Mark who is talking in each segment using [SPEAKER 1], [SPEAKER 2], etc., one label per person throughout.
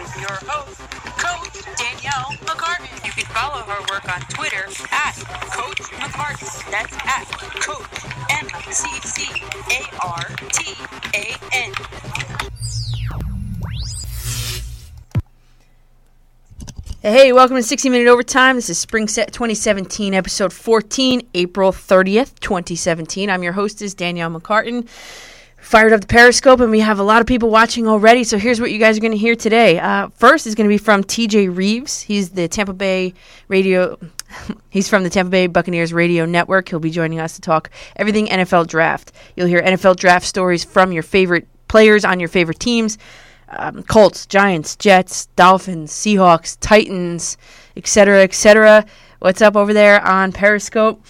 [SPEAKER 1] is your host, Coach Danielle McCartan. You can follow her work on Twitter at Coach McCartan. That's at Coach M C C A R T A N.
[SPEAKER 2] Hey, welcome to 60 Minute Overtime. This is Spring Set 2017, episode 14, April 30th, 2017. I'm your hostess, Danielle McCartan. Fired up the Periscope, and we have a lot of people watching already. So here's what you guys are going to hear today. Uh, first is going to be from TJ Rives. He's the Tampa Bay radio. He's from the Tampa Bay Buccaneers radio network. He'll be joining us to talk everything NFL draft. You'll hear NFL draft stories from your favorite players on your favorite teams um, Colts, Giants, Jets, Dolphins, Seahawks, Titans, etc., etc. What's up over there on Periscope?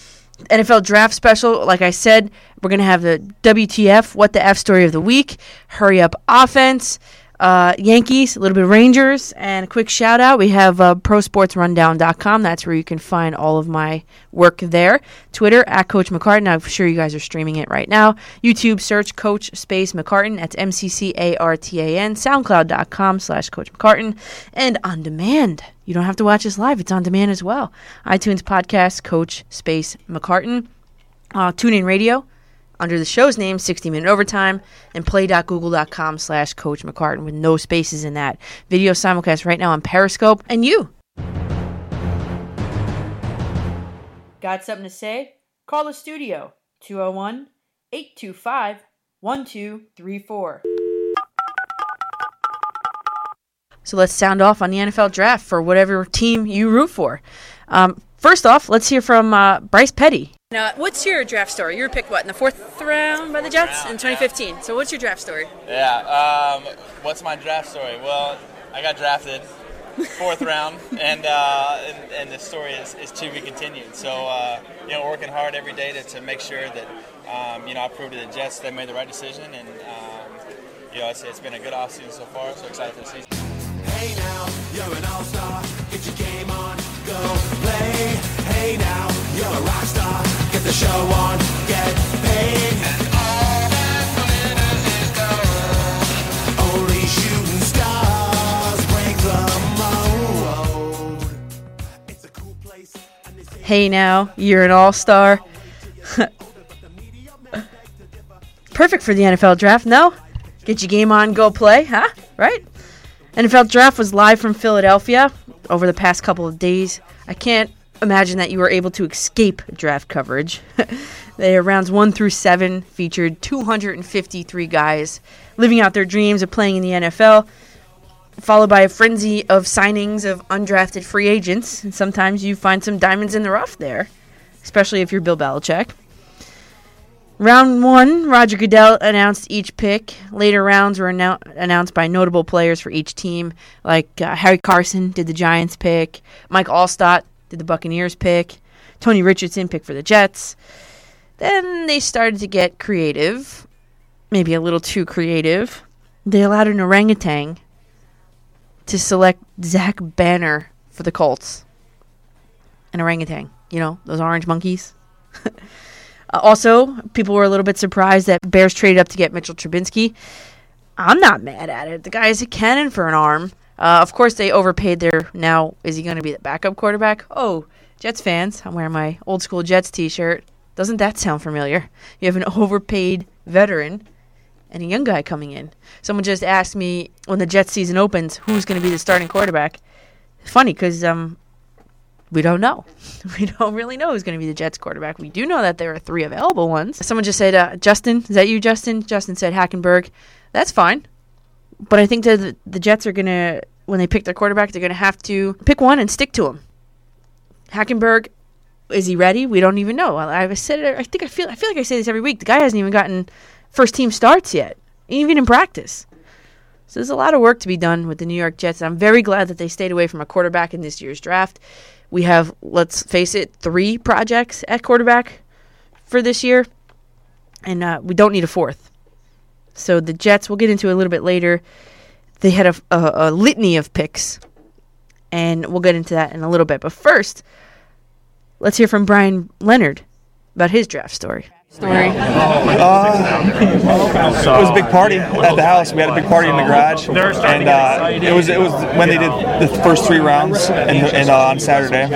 [SPEAKER 2] NFL draft special. Like I said, we're going to have the WTF, what the F story of the week, hurry up offense, uh, Yankees, a little bit of Rangers, and a quick shout out. We have uh, prosportsrundown.com. That's where you can find all of my work there. Twitter at Coach McCartan. I'm sure you guys are streaming it right now. YouTube, search Coach Space McCartan. That's M C C A R T A N. SoundCloud.com slash Coach McCartan. And on demand. You don't have to watch us live, it's on demand as well. iTunes podcast, Coach Space McCartan. Uh, TuneIn Radio under the show's name, 60 Minute Overtime, and play.google.com slash Coach McCartan with no spaces in that. Video simulcast right now on Periscope. And you. Got something to say? Call the studio, 201 825 1234. So let's sound off on the NFL draft for whatever team you root for. Um, first off, let's hear from uh, Bryce Petty. Now, what's your draft story? You were picked what in the fourth round by the Jets in 2015. So, what's your draft story?
[SPEAKER 3] Yeah. Um, what's my draft story? Well, I got drafted fourth round, and, uh, and, and the story is, is to be continued. So, uh, you know, working hard every day to, to make sure that um, you know I proved to the Jets they made the right decision, and um, you know it's, it's been a good offseason so far. So excited for the season.
[SPEAKER 4] Hey now, you're an all-star. Get your game on, go play. Hey now, you're a rock star. Get the show on, get paid.
[SPEAKER 2] Hey, now you're an all star. Perfect for the NFL draft, no? Get your game on, go play, huh? Right? NFL draft was live from Philadelphia over the past couple of days. I can't imagine that you were able to escape draft coverage. Their rounds one through seven featured 253 guys living out their dreams of playing in the NFL, followed by a frenzy of signings of undrafted free agents. And sometimes you find some diamonds in the rough there, especially if you're Bill Belichick. Round one, Roger Goodell announced each pick. Later rounds were annou- announced by notable players for each team, like uh, Harry Carson did the Giants pick, Mike Alstott did the Buccaneers pick, Tony Richardson pick for the Jets. Then they started to get creative, maybe a little too creative. They allowed an orangutan to select Zach Banner for the Colts. An orangutan, you know, those orange monkeys. Uh, also, people were a little bit surprised that Bears traded up to get Mitchell Trubisky. I'm not mad at it. The guy is a cannon for an arm. Uh, of course, they overpaid their. Now, is he going to be the backup quarterback? Oh, Jets fans, I'm wearing my old school Jets t shirt. Doesn't that sound familiar? You have an overpaid veteran and a young guy coming in. Someone just asked me when the Jets season opens, who's going to be the starting quarterback? Funny because um, we don't know. We don't really know who's going to be the Jets quarterback. We do know that there are three available ones. Someone just said, uh, Justin, is that you, Justin? Justin said Hackenberg. That's fine. But I think that the, Jets are going to, when they pick their quarterback, they're going to have to pick one and stick to him. Hackenberg, is he ready? We don't even know. I, I said it. I think I feel. I feel like I say this every week. The guy hasn't even gotten first team starts yet, even in practice. So there's a lot of work to be done with the New York Jets. I'm very glad that they stayed away from a quarterback in this year's draft. We have, let's face it, three projects at quarterback for this year, and uh, we don't need a fourth. So the Jets, we'll get into a little bit later. They had a, a, a litany of picks, and we'll get into that in a little bit. But first, let's hear from Brian Leonard about his draft story. Story.
[SPEAKER 5] It was a big party at the house. We had a big party in the garage, and uh, it was it was when they did the first three rounds and, and uh, on Saturday.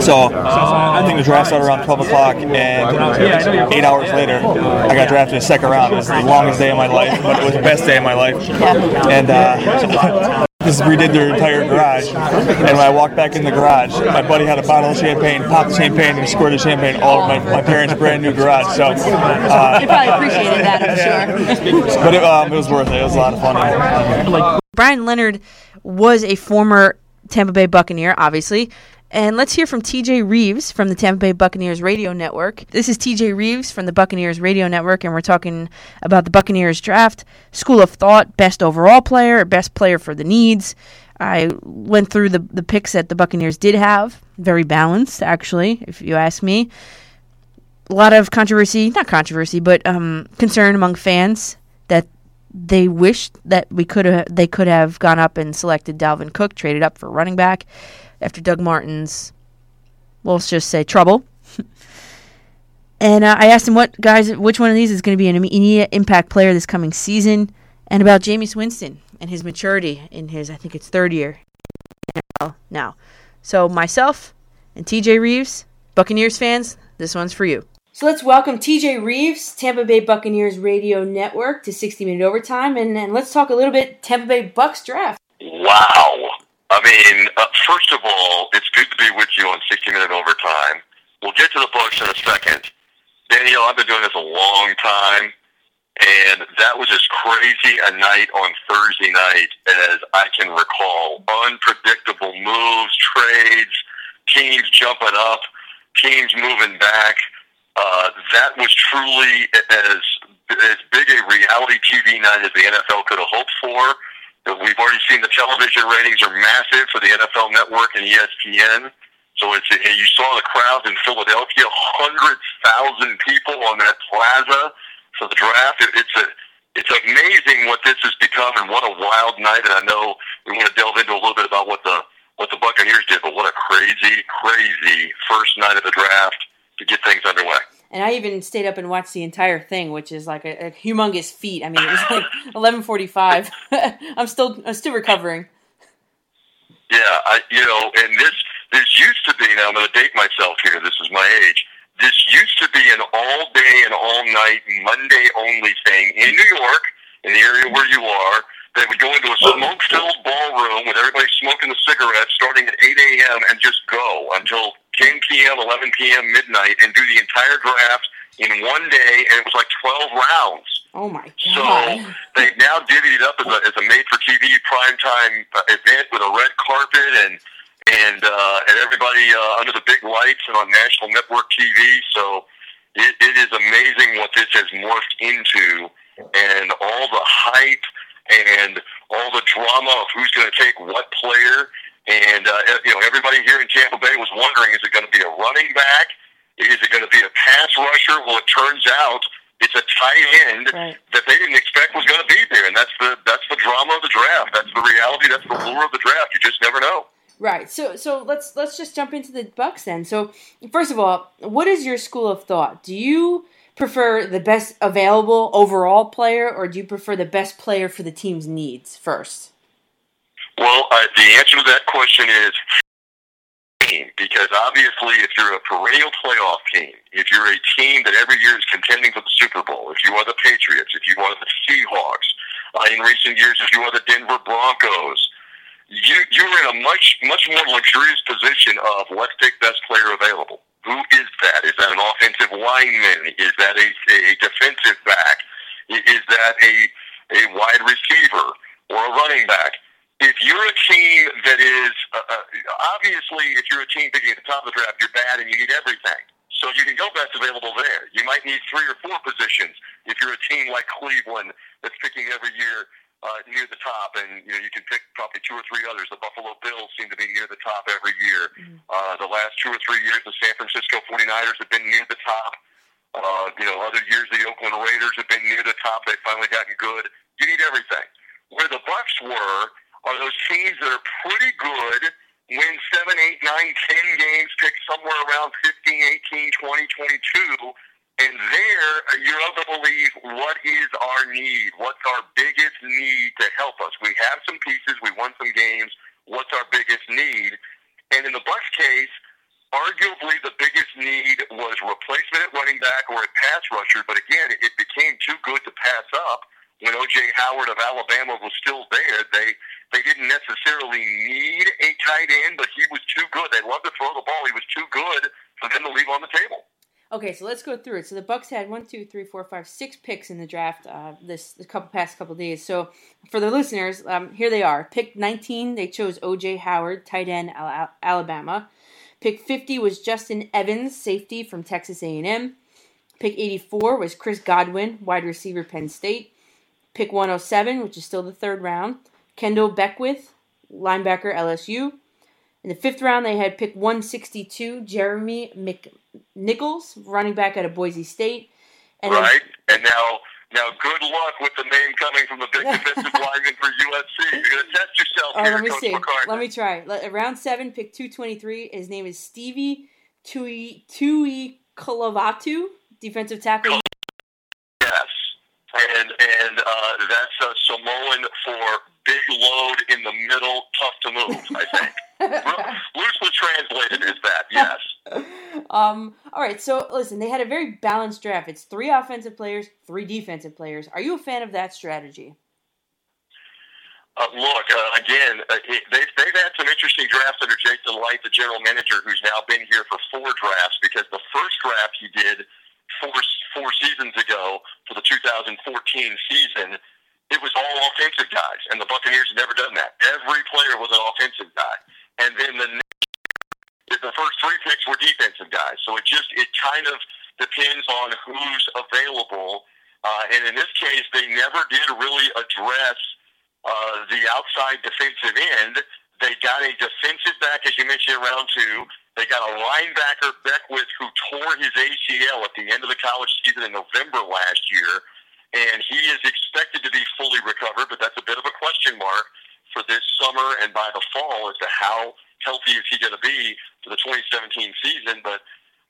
[SPEAKER 5] So I think the draft started around 12 o'clock, and eight hours later, I got drafted in the second round. It was the longest day of my life, but it was the best day of my life. And uh, just redid their entire garage. And when I walked back in the garage, my buddy had a bottle of champagne, popped the champagne, and squirted the champagne all over my, my parents' brand new garage. So, uh,
[SPEAKER 2] They probably appreciated that, I'm sure.
[SPEAKER 5] but it, um, it was worth it. It was a lot of fun.
[SPEAKER 2] Brian Leonard was a former Tampa Bay Buccaneer, obviously. And let's hear from TJ Rives from the Tampa Bay Buccaneers radio network. This is TJ Rives from the Buccaneers radio network, and we're talking about the Buccaneers draft, school of thought, best overall player, best player for the needs. I went through the, the picks that the Buccaneers did have, very balanced, actually, if you ask me. A lot of controversy, not controversy, but um, concern among fans that they wished that we could have they could have gone up and selected Dalvin Cook, traded up for running back after Doug Martin's, well, let's just say trouble. and uh, I asked him what guys, which one of these is going to be an immediate impact player this coming season, and about Jameis Winston and his maturity in his, I think it's third year now. So myself and TJ Rives, Buccaneers fans, this one's for you. So let's welcome TJ Rives, Tampa Bay Buccaneers Radio Network, to 60 Minute Overtime, and, and let's talk a little bit Tampa Bay Bucks draft.
[SPEAKER 6] Wow. I mean, uh, first of all, it's good to be with you on 60 Minute Overtime. We'll get to the Bucks in a second. Danielle, I've been doing this a long time, and that was as crazy a night on Thursday night as I can recall. Unpredictable moves, trades, teams jumping up, teams moving back. Uh, that was truly as as big a reality TV night as the NFL could have hoped for. We've already seen the television ratings are massive for the NFL Network and ESPN. So it's and you saw the crowds in Philadelphia, hundred thousand people on that plaza for the draft. It, it's a it's amazing what this has become and what a wild night. And I know we want to delve into a little bit about what the what the Buccaneers did, but what a crazy, crazy first night of the draft to get things underway.
[SPEAKER 2] And I even stayed up and watched the entire thing, which is like a, a humongous feat. I mean, it was like 11:45. I'm still I'm still recovering.
[SPEAKER 6] Yeah, I, you know, and this this used to be. Now I'm going to date myself here. This is my age. This used to be an all day and all night Monday only thing in New York, in the area where you are. They would go into a smoke filled ballroom with everybody smoking the cigarettes, starting at 8 a.m. and just go until 10 p.m., 11 p.m., midnight, and do the entire draft in one day. And it was like 12 rounds.
[SPEAKER 2] Oh my
[SPEAKER 6] So they've now divvied it up as a, as a made-for-TV primetime uh, event with a red carpet and and uh, and everybody uh, under the big lights and on national network TV. So it, it is amazing what this has morphed into, and all the hype and all the drama of who's going to take what player. And uh, you know, everybody here in Tampa Bay was wondering: is it going to be a running back? Is it going to be a pass rusher? Well, it turns out it's a tight end
[SPEAKER 2] Right.
[SPEAKER 6] that they didn't expect was going to be there, and that's the that's the drama of the draft. That's the reality. That's the lure of the draft. You just never know.
[SPEAKER 2] Right. So so let's let's just jump into the Bucks then. So first of all, what is your school of thought? Do you prefer the best available overall player, or do you prefer the best player for the team's needs first?
[SPEAKER 6] Well, uh, the answer to that question is team, because obviously, if you're a perennial playoff team, if you're a team that every year is contending for the Super Bowl, if you are the Patriots, if you are the Seahawks, uh, in recent years, if you are the Denver Broncos, you you're in a much much more luxurious position of let's take best player available. Who is that? Is that an offensive lineman? Is that a, a defensive back? Is that a a wide receiver or a running back? If you're a team that is uh, uh, obviously, if you're a team picking at the top of the draft, you're bad and you need everything. So you can go best available there. You might need three or four positions if you're a team like Cleveland that's picking every year uh, near the top, and you know you can pick probably two or three others. The Buffalo Bills seem to be near the top every year. Uh, the last two or three years, the San Francisco 49ers have been near the top. Uh, you know, other years the Oakland Raiders have been near the top. They've finally gotten good. You need everything. Where the Bucks were are those teams that are pretty good, win seven, eight, nine, ten games, pick somewhere around 15, 18, 20, 22, and there, you're able to believe what is our need? What's our biggest need to help us? We have some pieces. We won some games. What's our biggest need? And in the Bucks case, arguably the biggest need was replacement at running back or at pass rusher. But again, it became too good to pass up when O.J. Howard of Alabama was still there. They they didn't necessarily need a tight end, but he was too good. They loved to throw the ball. He was too good for them to leave on the table.
[SPEAKER 2] Okay, so let's go through it. So the Bucks had one, two, three, four, five, six picks in the draft uh, this the couple past couple days. So for the listeners, um, here they are. Pick 19, they chose O.J. Howard, tight end, Al- Alabama. Pick 50 was Justin Evans, safety from Texas A&M. Pick 84 was Chris Godwin, wide receiver, Penn State. Pick 107, which is still the third round, Kendall Beckwith, linebacker, LSU. In the fifth round, they had pick 162, Jeremy McNichols, running back out of Boise State.
[SPEAKER 6] And right, then, and now now good luck with the name coming from the big defensive lineman for USC. You're going to test yourself
[SPEAKER 2] oh,
[SPEAKER 6] here,
[SPEAKER 2] let me
[SPEAKER 6] Coach
[SPEAKER 2] see.
[SPEAKER 6] McCartan.
[SPEAKER 2] Let me try. Round seven, pick 223. His name is Stevie Tui Tui Kalavatu, defensive tackle.
[SPEAKER 6] Yes, and and uh, that's a Samoan for big load in the middle, tough to move. I think. Loosely translated is that, yes.
[SPEAKER 2] um, all right, so listen, they had a very balanced draft. It's three offensive players, three defensive players. Are you a fan of that strategy?
[SPEAKER 6] Uh, look, uh, again, uh, it, they've, they've had some interesting drafts under Jason Licht, the general manager, who's now been here for four drafts, because the first draft he did four, four seasons ago for the 2014 season, it was all offensive guys, and the Buccaneers had never done that. Every player was an offensive guy and then the the first three picks were defensive guys. So it just it kind of depends on who's available. Uh, and in this case, they never did really address uh, the outside defensive end. They got a defensive back, as you mentioned, in round two. They got a linebacker, Beckwith, who tore his ACL at the end of the college season in November last year. And he is expected to be fully recovered, but that's a bit of a question mark for this summer and by the fall as to how healthy is he going to be for the 2017 season. But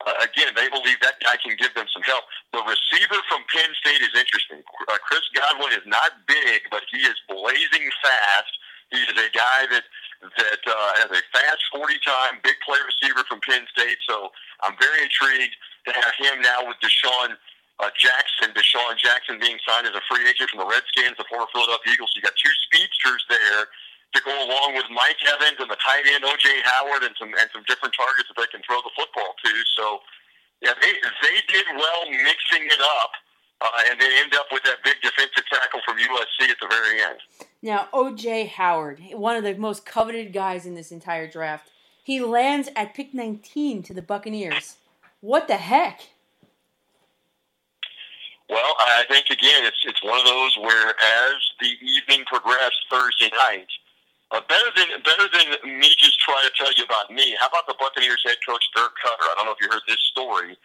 [SPEAKER 6] uh, again, they believe that guy can give them some help. The receiver from Penn State is interesting. Uh, Chris Godwin is not big, but he is blazing fast. He is a guy that that uh, has a fast 40 time big play receiver from Penn State. So I'm very intrigued to have him now with DeSean uh, Jackson, DeSean Jackson being signed as a free agent from the Redskins, the former Philadelphia Eagles. So you got two speedsters there to go along with Mike Evans and the tight end OJ Howard and some and some different targets that they can throw the football to. So yeah, they they did well mixing it up. Uh, and they end up with that big defensive tackle from USC at the very end.
[SPEAKER 2] Now, OJ Howard, one of the most coveted guys in this entire draft, he lands at pick 19 to the Buccaneers. What the heck?
[SPEAKER 6] Well, I think again, it's it's one of those where as the evening progressed Thursday night, uh, better than better than me just try to tell you about me. How about the Buccaneers head coach Dirk Koetter? I don't know if you heard this story,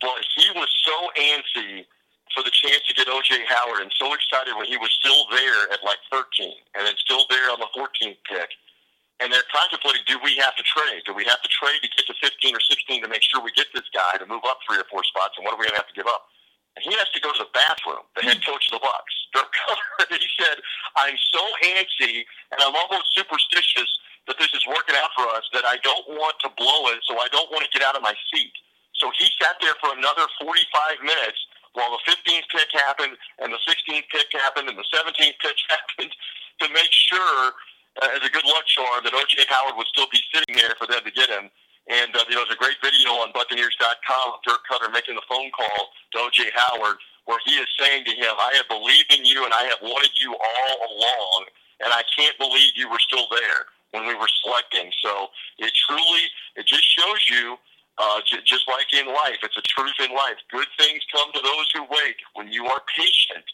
[SPEAKER 6] but he was so antsy for the chance to get OJ Howard and so excited when he was still there at like 13 and then still there on the 14th pick. And they're contemplating, do we have to trade? Do we have to trade to get to 15 or 16 to make sure we get this guy to move up three or four spots? And what are we going to have to give up? And he has to go to the bathroom, the head coach of the Bucks. Their cover, he said, I'm so antsy and I'm almost superstitious that this is working out for us that I don't want to blow it, so I don't want to get out of my seat. So he sat there for another 45 minutes while the 15th pick happened and the 16th pick happened and the 17th pick happened to make sure, uh, as a good luck charm, that O.J. Howard would still be sitting there for them to get him. And uh, you know, there's a great video on Buccaneers.com of Dirk Koetter making the phone call to O.J. Howard, where he is saying to him, "I have believed in you, and I have wanted you all along, and I can't believe you were still there when we were selecting." So it truly, it just shows you, uh, j- just like in life, it's a truth in life. Good things come to those who wait. When you are patient,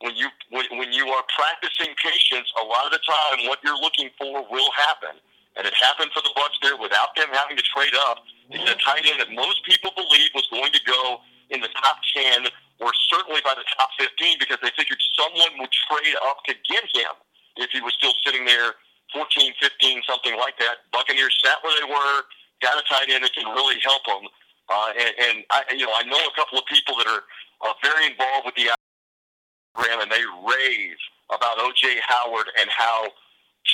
[SPEAKER 6] when you when, when you are practicing patience, a lot of the time, what you're looking for will happen and it happened for the Bucks there without them having to trade up. He's a tight end that most people believe was going to go in the top 10 or certainly by the top 15 because they figured someone would trade up to get him if he was still sitting there 14, 15, something like that. Buccaneers sat where they were, got a tight end that can really help them. Uh, and, and I, you know, I know a couple of people that are uh, very involved with the program, and they rave about OJ Howard and how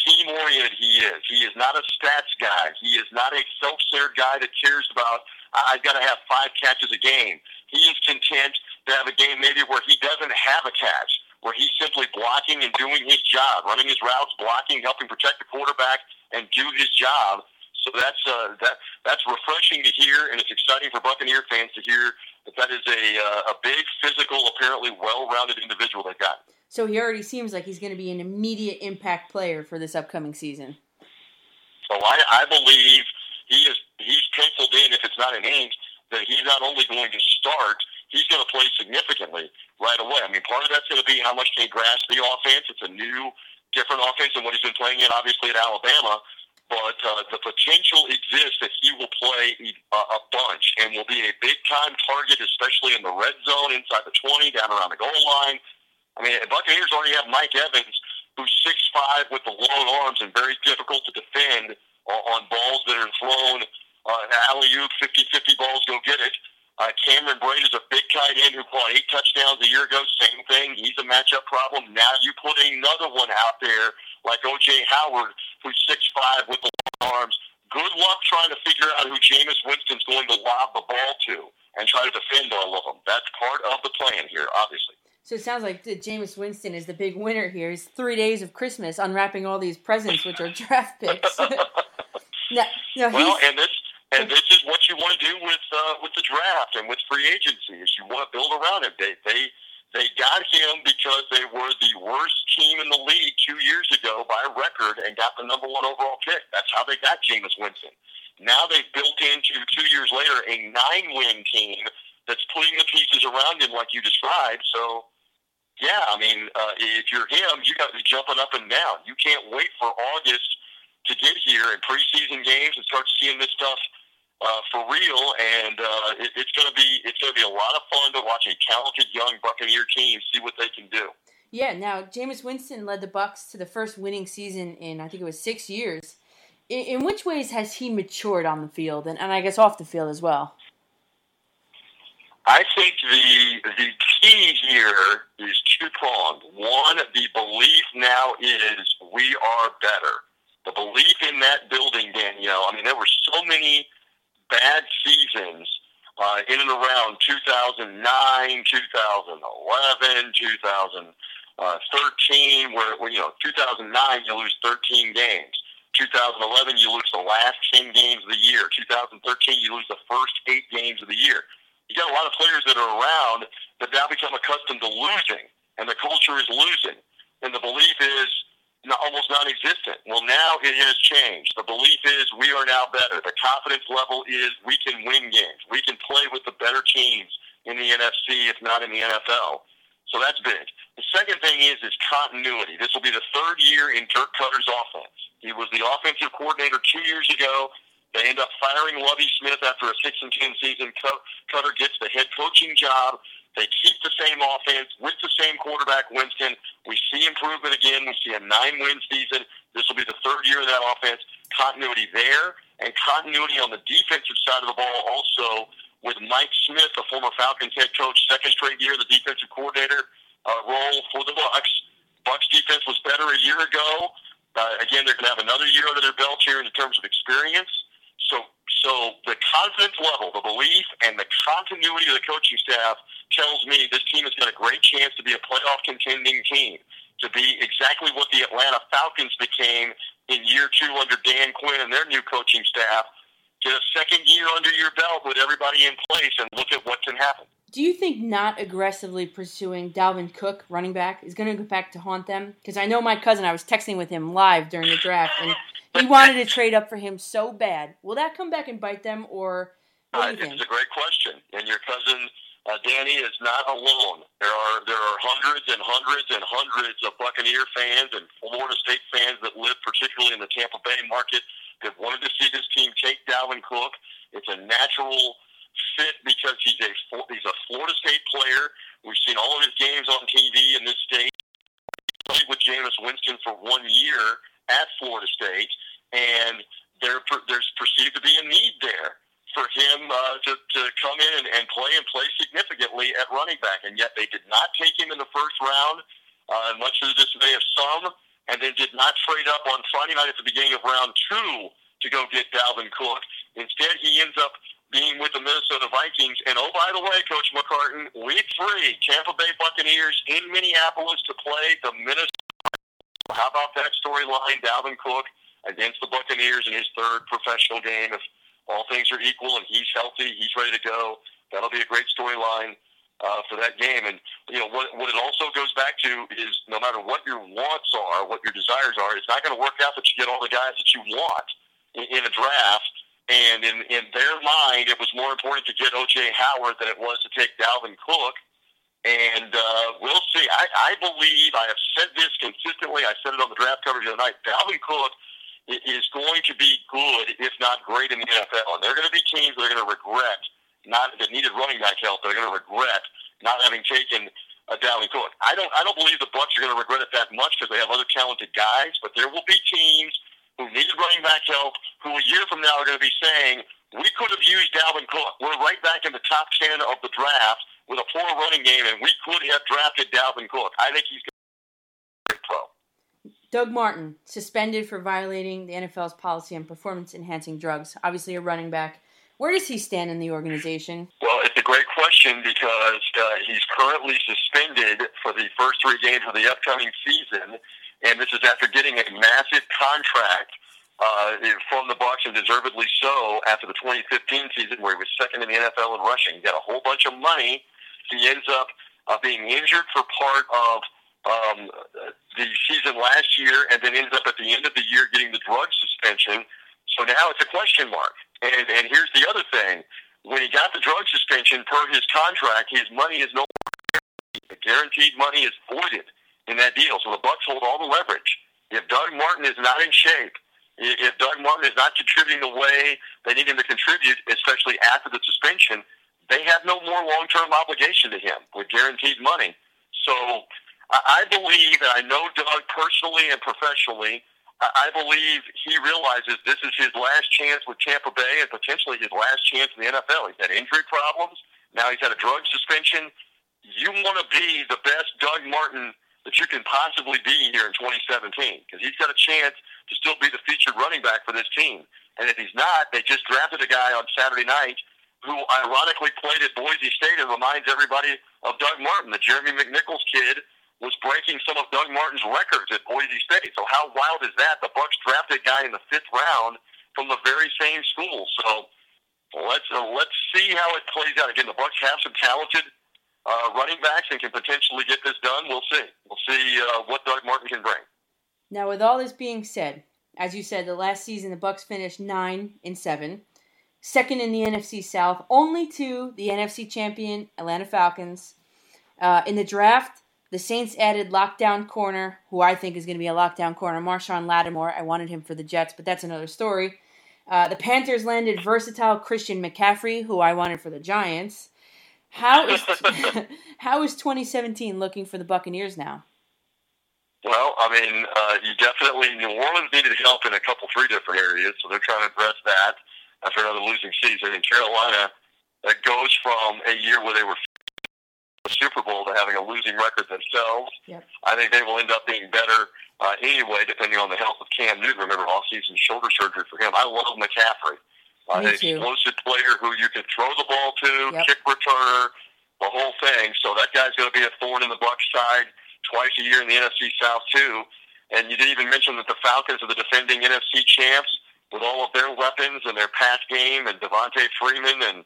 [SPEAKER 6] team oriented he is. He is not a stats guy. He is not a self centered guy that cares about I've got to have five catches a game. He is content to have a game maybe where he doesn't have a catch, where he's simply blocking and doing his job, running his routes, blocking, helping protect the quarterback, and do his job. So that's uh, that that's refreshing to hear, and it's exciting for Buccaneer fans to hear that that is a uh, a big, physical, apparently well-rounded individual they got.
[SPEAKER 2] So he already seems like he's going to be an immediate impact player for this upcoming season.
[SPEAKER 6] So I, I believe he is he's penciled in. If it's not an ink, that he's not only going to start, he's going to play significantly right away. I mean, part of that's going to be how much can he grasp the offense. It's a new, different offense than what he's been playing in, obviously at Alabama. But uh, the potential exists that he will play a, a bunch and will be a big time target, especially in the red zone, inside the 20, down around the goal line. I mean, Buccaneers already have Mike Evans, who's six five with the long arms and very difficult to defend on, balls that are thrown uh, alley oop, 50-50 balls, go get it. Uh, Cameron Brate is a big tight end who caught eight touchdowns a year ago. Same thing. He's a matchup problem. Now you put another one out there like O.J. Howard, who's six five with the long arms. Good luck trying to figure out who Jameis Winston's going to lob the ball to and try to defend all of them. That's part of the plan here, obviously.
[SPEAKER 2] So it sounds like that Jameis Winston is the big winner here. He's three days of Christmas unwrapping all these presents, which are draft picks. now, now
[SPEAKER 6] Well, and this and this is what you want to do with uh, with the draft and with free agency is you want to build around him. They they they got him because they were the worst team in the league two years ago by record and got the number one overall pick. That's how they got Jameis Winston. Now they've built into two years later a nine win team that's putting the pieces around him like you described. So yeah, I mean, uh, if you're him, you got to be jumping up and down. You can't wait for August to get here in preseason games and start seeing this stuff uh, for real. And uh, it, it's going to be it's going to be a lot of fun to watch a talented young Buccaneer team see what they can do.
[SPEAKER 2] yeah. Now Jameis Winston led the Bucks to the first winning season in I think it was six years. In, in which ways has he matured on the field and, and I guess off the field as well?
[SPEAKER 6] I think the the key here is two pronged. One, the belief now is we are better. The belief in that building, Danielle. I mean, there were so many bad seasons uh, in and around 2009, 2011, 2013, where, you know 2009 you lose 13 games. 2011 you lose the last 10 games of the year. 2013 you lose the first eight games of the year you got a lot of players that are around that now become accustomed to losing, and the culture is losing, and the belief is not, almost non-existent. Well, now it has changed. The belief is we are now better. The confidence level is we can win games. We can play with the better teams in the NFC, if not in the NFL. So that's big. The second thing is is continuity. This will be the third year in Dirk Koetter's offense. He was the offensive coordinator two years ago. They end up firing Lovie Smith after a six and ten season. Koetter gets the head coaching job. They keep the same offense with the same quarterback, Winston. We see improvement again. We see a nine win season. This will be the third year of that offense. Continuity there and continuity on the defensive side of the ball also with Mike Smith, the former Falcons head coach, second straight year, the defensive coordinator uh, role for the Bucks. Bucks defense was better a year ago. Uh, again, they're going to have another year under their belt here in terms of experience. So, so the confidence level, the belief, and the continuity of the coaching staff tells me this team has got a great chance to be a playoff contending team, to be exactly what the Atlanta Falcons became in year two under Dan Quinn and their new coaching staff. Get a second year under your belt with everybody in place and look at what can happen.
[SPEAKER 2] Do you think not aggressively pursuing Dalvin Cook, running back, is going to go back to haunt them? Because I know my cousin, I was texting with him live during the draft, and he wanted to trade up for him so bad. Will that come back and bite them, or
[SPEAKER 6] Uh,
[SPEAKER 2] do you think?
[SPEAKER 6] it's a great question, and your cousin uh, Danny is not alone. There are there are hundreds and hundreds and hundreds of Buccaneer fans and Florida State fans that live particularly in the Tampa Bay market that wanted to see this team take Dalvin Cook. It's a natural fit because he's a he's a Florida State player. We've seen all of his games on TV in this state. He played with Jameis Winston for one year at Florida State, and there there's perceived to be a need there for him uh, to, to come in and, and play and play significantly at running back, and yet they did not take him in the first round, uh, much to the dismay of some, and then did not trade up on Friday night at the beginning of round two to go get Dalvin Cook. Instead, he ends up being with the Minnesota Vikings. And oh, by the way, Coach McCartan, week three, Tampa Bay Buccaneers in Minneapolis to play the Minnesota. How about that storyline? Dalvin Cook against the Buccaneers in his third professional game. If all things are equal and he's healthy, he's ready to go. That'll be a great storyline uh, for that game. And you know what? What it also goes back to is no matter what your wants are, what your desires are, it's not going to work out that you get all the guys that you want in, in a draft. And in, in their mind, it was more important to get O.J. Howard than it was to take Dalvin Cook. And uh, we'll see. I, I believe I have said this consistently. I said it on the draft coverage the other night. Dalvin Cook is going to be good, if not great, in the NFL. And there are going to be teams that are going to regret not that needed running back help. They're going to regret not having taken a Dalvin Cook. I don't. I don't believe the Bucs are going to regret it that much because they have other talented guys. But there will be teams who needed running back help who a year from now are going to be saying we could have used Dalvin Cook. We're right back in the top ten of the draft with a poor running game, and we could have drafted Dalvin Cook. I think he's going to be a pro.
[SPEAKER 2] Doug Martin, suspended for violating the NFL's policy on performance enhancing drugs. Obviously, a running back. Where does he stand in the organization?
[SPEAKER 6] Well, it's a great question because uh, he's currently suspended for the first three games of the upcoming season, and this is after getting a massive contract uh, from the Bucs, and deservedly so, after the 2015 season where he was second in the NFL in rushing. He got a whole bunch of money. He ends up uh, being injured for part of um, the season last year and then ends up at the end of the year getting the drug suspension. So now it's a question mark. And, and here's the other thing. When he got the drug suspension per his contract, his money is no the guaranteed money is voided in that deal. So the Bucs hold all the leverage. If Doug Martin is not in shape, if Doug Martin is not contributing the way they need him to contribute, especially after the suspension, they have no more long-term obligation to him with guaranteed money. So I believe, and I know Doug personally and professionally, I believe he realizes this is his last chance with Tampa Bay and potentially his last chance in the NFL. He's had injury problems. Now he's had a drug suspension. You want to be the best Doug Martin that you can possibly be here in 2017 because he's got a chance to still be the featured running back for this team. And if he's not, they just drafted a guy on Saturday night who ironically played at Boise State and reminds everybody of Doug Martin, the Jeremy McNichols kid was breaking some of Doug Martin's records at Boise State. So how wild is that? The Bucks drafted a guy in the fifth round from the very same school. So let's uh, let's see how it plays out. Again, the Bucks have some talented uh, running backs and can potentially get this done. We'll see. We'll see uh, what Doug Martin can bring.
[SPEAKER 2] Now, with all this being said, as you said, the last season the Bucks finished nine and seven, second in the NFC South, only to the NFC champion Atlanta Falcons. Uh, in the draft, the Saints added lockdown corner, who I think is going to be a lockdown corner, Marshon Lattimore. I wanted him for the Jets, but that's another story. Uh, the Panthers landed versatile Christian McCaffrey, who I wanted for the Giants. How is how is 2017 looking for the Buccaneers now?
[SPEAKER 6] Well, I mean, uh, you definitely New Orleans needed help in a couple, three different areas, so they're trying to address that after another losing season. In Carolina, that goes from a year where they were Super Bowl to having a losing record themselves.
[SPEAKER 2] Yep.
[SPEAKER 6] I think they will end up being better uh, anyway, depending on the health of Cam Newton. Remember, off-season shoulder surgery for him. I love McCaffrey. Uh, an explosive player who you can throw the ball to,
[SPEAKER 2] Yep.
[SPEAKER 6] kick returner, the whole thing. So that guy's going to be a thorn in the Bucs side twice a year in the NFC South too. And you didn't even mention that the Falcons are the defending NFC champs with all of their weapons and their pass game and Devonta Freeman and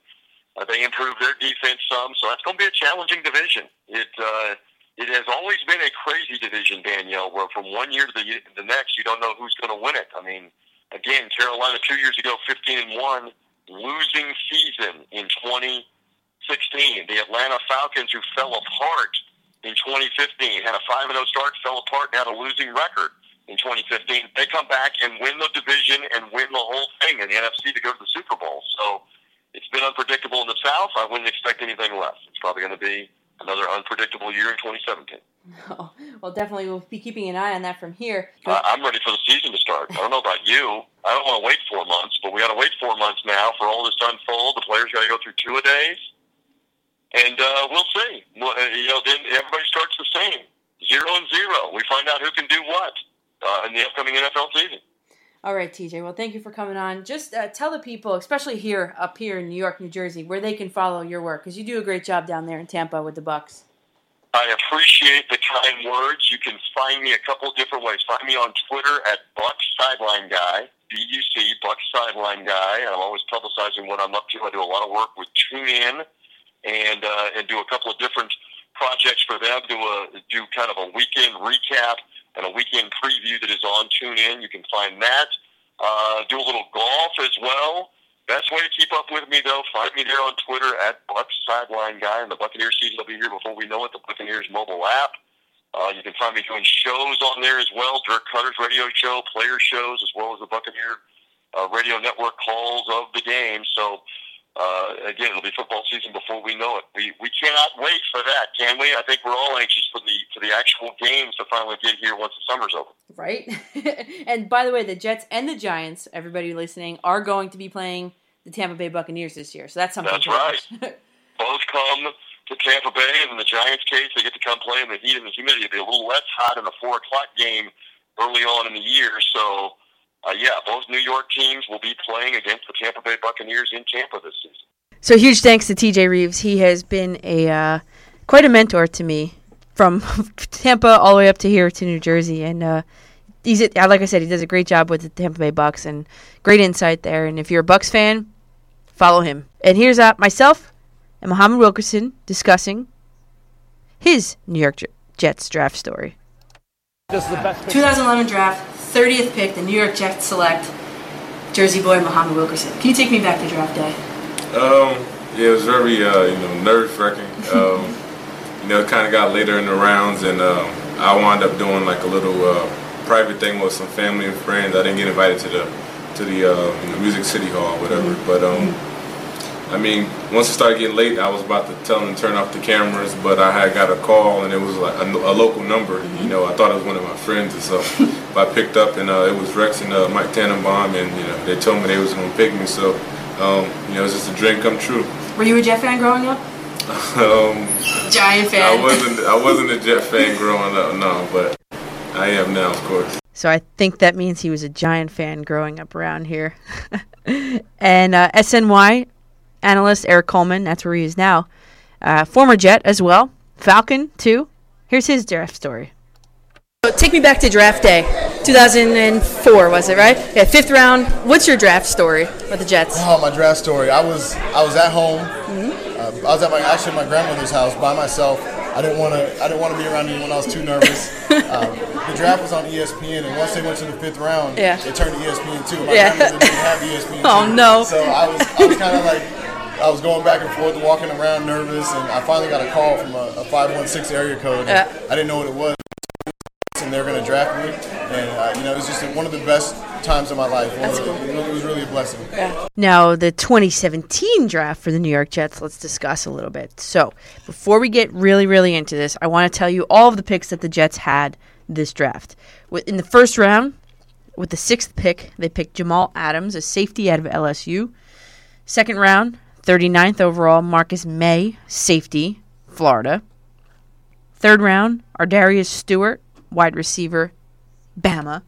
[SPEAKER 6] uh, they improved their defense some, so that's going to be a challenging division. It uh, it has always been a crazy division, Danielle, where from one year to the, the next, you don't know who's going to win it. I mean, again, Carolina two years ago, fifteen and one, losing season in 2016. The Atlanta Falcons, who fell apart in 2015, had a five and zero start, fell apart, and had a losing record in 2015. They come back and win the division and win the whole thing in the NFC to go to the Super Bowl. So it's been unpredictable in the South. I wouldn't expect anything less. It's probably going to be another unpredictable year in 2017.
[SPEAKER 2] Oh, well, definitely we'll be keeping an eye on that from here.
[SPEAKER 6] I I'm ready for the season to start. I don't know about you. I don't want to wait four months but we got to wait four months now for all this to unfold. The players got to go through two a days, and uh, we'll see. Uh, you know, then everybody starts the same, zero and zero. We find out who can do what uh, in the upcoming NFL season.
[SPEAKER 2] All right, TJ. Well, thank you for coming on. Just uh, tell the people, especially here up here in New York, New Jersey, where they can follow your work because you do a great job down there in Tampa with the Bucks.
[SPEAKER 6] I appreciate the kind words. You can find me a couple different ways. Find me on Twitter at Buc Sideline Guy, B-U-C, Buc Sideline Guy. I'm always publicizing what I'm up to. I do a lot of work with TuneIn and uh, and do a couple of different projects for them. Do a do kind of a weekend recap and a weekend preview that is on TuneIn. You can find that. Uh, do a little golf as well. Best way to keep up with me, though, find me there on Twitter at Bucks Sideline Guy, and the Buccaneers season will be here before we know it. The Buccaneers mobile app. Uh, you can find me doing shows on there as well. Dirk Koetter's radio show, player shows, as well as the Buccaneer uh, radio network calls of the game. So uh, again, it'll be football season before we know it. We we cannot wait for that, can we? I think we're all anxious for the for the actual games to finally get here once the summer's over.
[SPEAKER 2] Right. and by the way, the Jets and the Giants, everybody listening, are going to be playing the Tampa Bay Buccaneers this year. So that's something.
[SPEAKER 6] That's
[SPEAKER 2] to
[SPEAKER 6] right.
[SPEAKER 2] watch.
[SPEAKER 6] Both come to Tampa Bay, and in the Giants' case, they get to come play in the heat and the humidity. It'll be a little less hot in the four o'clock game early on in the year. So, uh, yeah, both New York teams will be playing against the Tampa Bay Buccaneers in Tampa this season.
[SPEAKER 2] So huge thanks to TJ Rives. He has been a uh, quite a mentor to me from Tampa all the way up to here to New Jersey, and uh, he's a- like I said, he does a great job with the Tampa Bay Bucks and great insight there. And if you're a Bucks fan, follow him. And here's uh, myself and Muhammad Wilkerson discussing his New York J- Jets draft story. 2011 draft, 30th pick, the New York Jets select Jersey boy Muhammad Wilkerson. Can you take me back to draft day?
[SPEAKER 7] Um, yeah, it was very, uh, you know, nerve wracking. Um, you know, it kind of got later in the rounds, and um, I wound up doing like a little uh, private thing with some family and friends. I didn't get invited to the to the uh, you know, Music City Hall, or whatever. But um, I mean, once it started getting late, I was about to tell them to turn off the cameras, but I had got a call, and it was like a, a local number. You know, I thought it was one of my friends, and so I picked up, and uh, it was Rex and uh, Mike Tannenbaum, and you know, they told me they was going to pick me. So, um, you know, it's just a dream come true.
[SPEAKER 2] Were you a Jet fan growing up?
[SPEAKER 7] Um,
[SPEAKER 2] Giant
[SPEAKER 7] I
[SPEAKER 2] fan.
[SPEAKER 7] wasn't I wasn't a Jet fan growing up, no, but I am now, of course.
[SPEAKER 2] So I think that means he was a Giant fan growing up around here. and uh, SNY analyst Erik Coleman, that's where he is now. Uh, former Jet as well. Falcon, too. Here's his draft story. Take me back to draft day. 2004, was it, right? Yeah, fifth round. What's your draft story with the Jets?
[SPEAKER 8] Oh, my draft story. I was I was at home. Uh, I was at my actually my grandmother's house by myself. I didn't want to I didn't want to be around anyone I was too nervous. um, the draft was on ESPN, and once they went to the fifth round,
[SPEAKER 2] Yeah.
[SPEAKER 8] it turned to ESPN two. My
[SPEAKER 2] Yeah.
[SPEAKER 8] grandmother didn't have ESPN.
[SPEAKER 2] Oh,
[SPEAKER 8] two.
[SPEAKER 2] no.
[SPEAKER 8] So I was I was kind of like. I was going back and forth, walking around nervous, and I finally got a call from a, a 516 area code. and
[SPEAKER 2] Yeah.
[SPEAKER 8] I didn't know what it was and they're going to draft me. And uh, you know, it was just one of the best times of my life.
[SPEAKER 2] That's cool.
[SPEAKER 8] It was really a blessing.
[SPEAKER 2] Now, the 2017 draft for the New York Jets, let's discuss a little bit. So, before we get really, really into this, I want to tell you all of the picks that the Jets had this draft. In the first round, with the sixth pick, they picked Jamal Adams, a safety out of LSU. Second round, 39th overall, Marcus Maye, safety, Florida. Third round, Ardarius Stewart, wide receiver, Bama.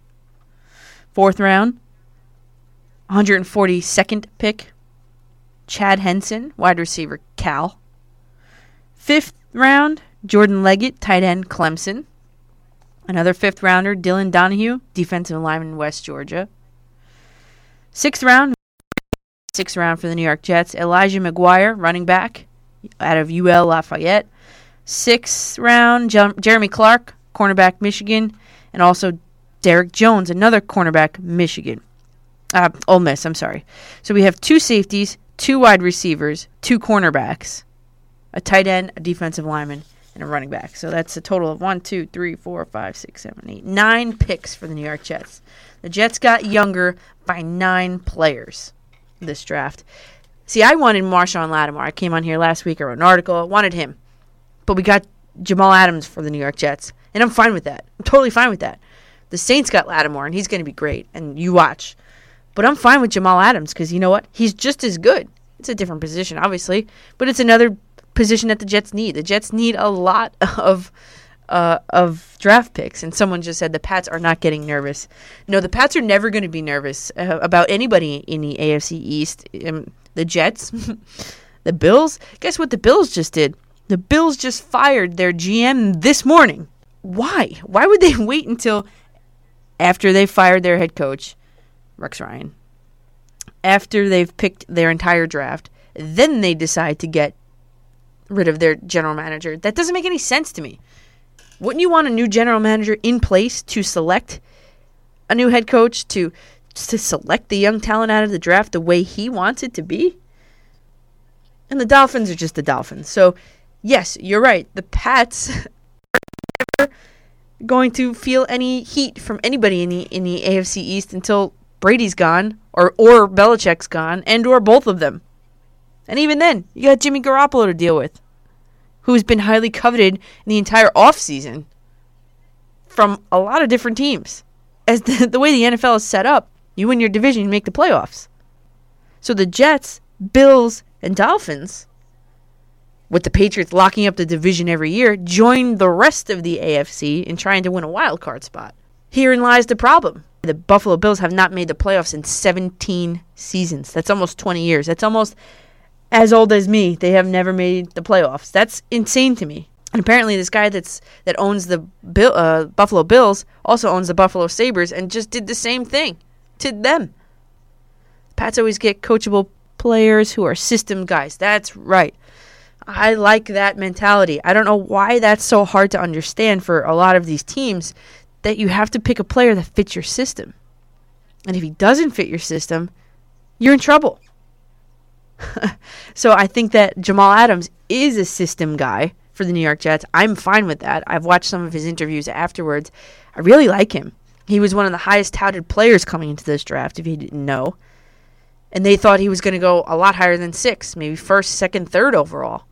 [SPEAKER 2] Fourth round, 142nd pick, Chad Hansen, wide receiver, Cal. Fifth round, Jordan Leggett, tight end, Clemson. Another fifth rounder, Dylan Donahue, defensive lineman, West Georgia. Sixth round, sixth round for the New York Jets, Elijah McGuire, running back out of UL Lafayette. Sixth round, Jer- Jeremy Clark, cornerback, Michigan. And also Derrick Jones, another cornerback, Michigan. Uh, Ole Miss, I'm sorry. So we have two safeties, two wide receivers, two cornerbacks, a tight end, a defensive lineman, and a running back. So that's a total of one, two, three, four, five, six, seven, eight, nine picks for the New York Jets. The Jets got younger by nine players this draft. See, I wanted Marshon Lattimore. I came on here last week, I wrote an article, I wanted him. But we got Jamal Adams for the New York Jets. And I'm fine with that. I'm totally fine with that. The Saints got Lattimore, and he's going to be great. And you watch. But I'm fine with Jamal Adams because you know what? He's just as good. It's a different position, obviously, but it's another position that the Jets need. The Jets need a lot of uh, of draft picks, and someone just said the Pats are not getting nervous. No, the Pats are never going to be nervous uh, about anybody in the AFC East. Um, the Jets, the Bills. Guess what? The Bills just did. The Bills just fired their GM this morning. Why? Why would they wait until after they fired their head coach, Rex Ryan? After they've picked their entire draft, then they decide to get rid of their general manager. That doesn't make any sense to me. Wouldn't you want a new general manager in place to select a new head coach to to select the young talent out of the draft the way he wants it to be? And the Dolphins are just the Dolphins. So, yes, you're right. The Pats are never going to feel any heat from anybody in the in the AFC East until Brady's gone or or Belichick's gone and or both of them. And even then, you got Jimmy Garoppolo to deal with who's been highly coveted in the entire offseason from a lot of different teams. As the, the way the NFL is set up, you win your division, you make the playoffs. So the Jets, Bills, and Dolphins, with the Patriots locking up the division every year, join the rest of the AFC in trying to win a wild card spot. Herein lies the problem. The Buffalo Bills have not made the playoffs in 17 seasons. That's almost 20 years. That's almost as old as me. They have never made the playoffs. That's insane to me. And apparently, this guy that's that owns the Bill, uh, Buffalo Bills also owns the Buffalo Sabres and just did the same thing to them. Pats always get coachable players who are system guys. That's right. I like that mentality. I don't know why that's so hard to understand for a lot of these teams that you have to pick a player that fits your system. And if he doesn't fit your system, you're in trouble. so I think that Jamal Adams is a system guy for the New York Jets. I'm fine with that. I've watched some of his interviews afterwards. I really like him. He was one of the highest touted players coming into this draft, if you didn't know. And they thought he was going to go a lot higher than six, maybe first, second, third overall.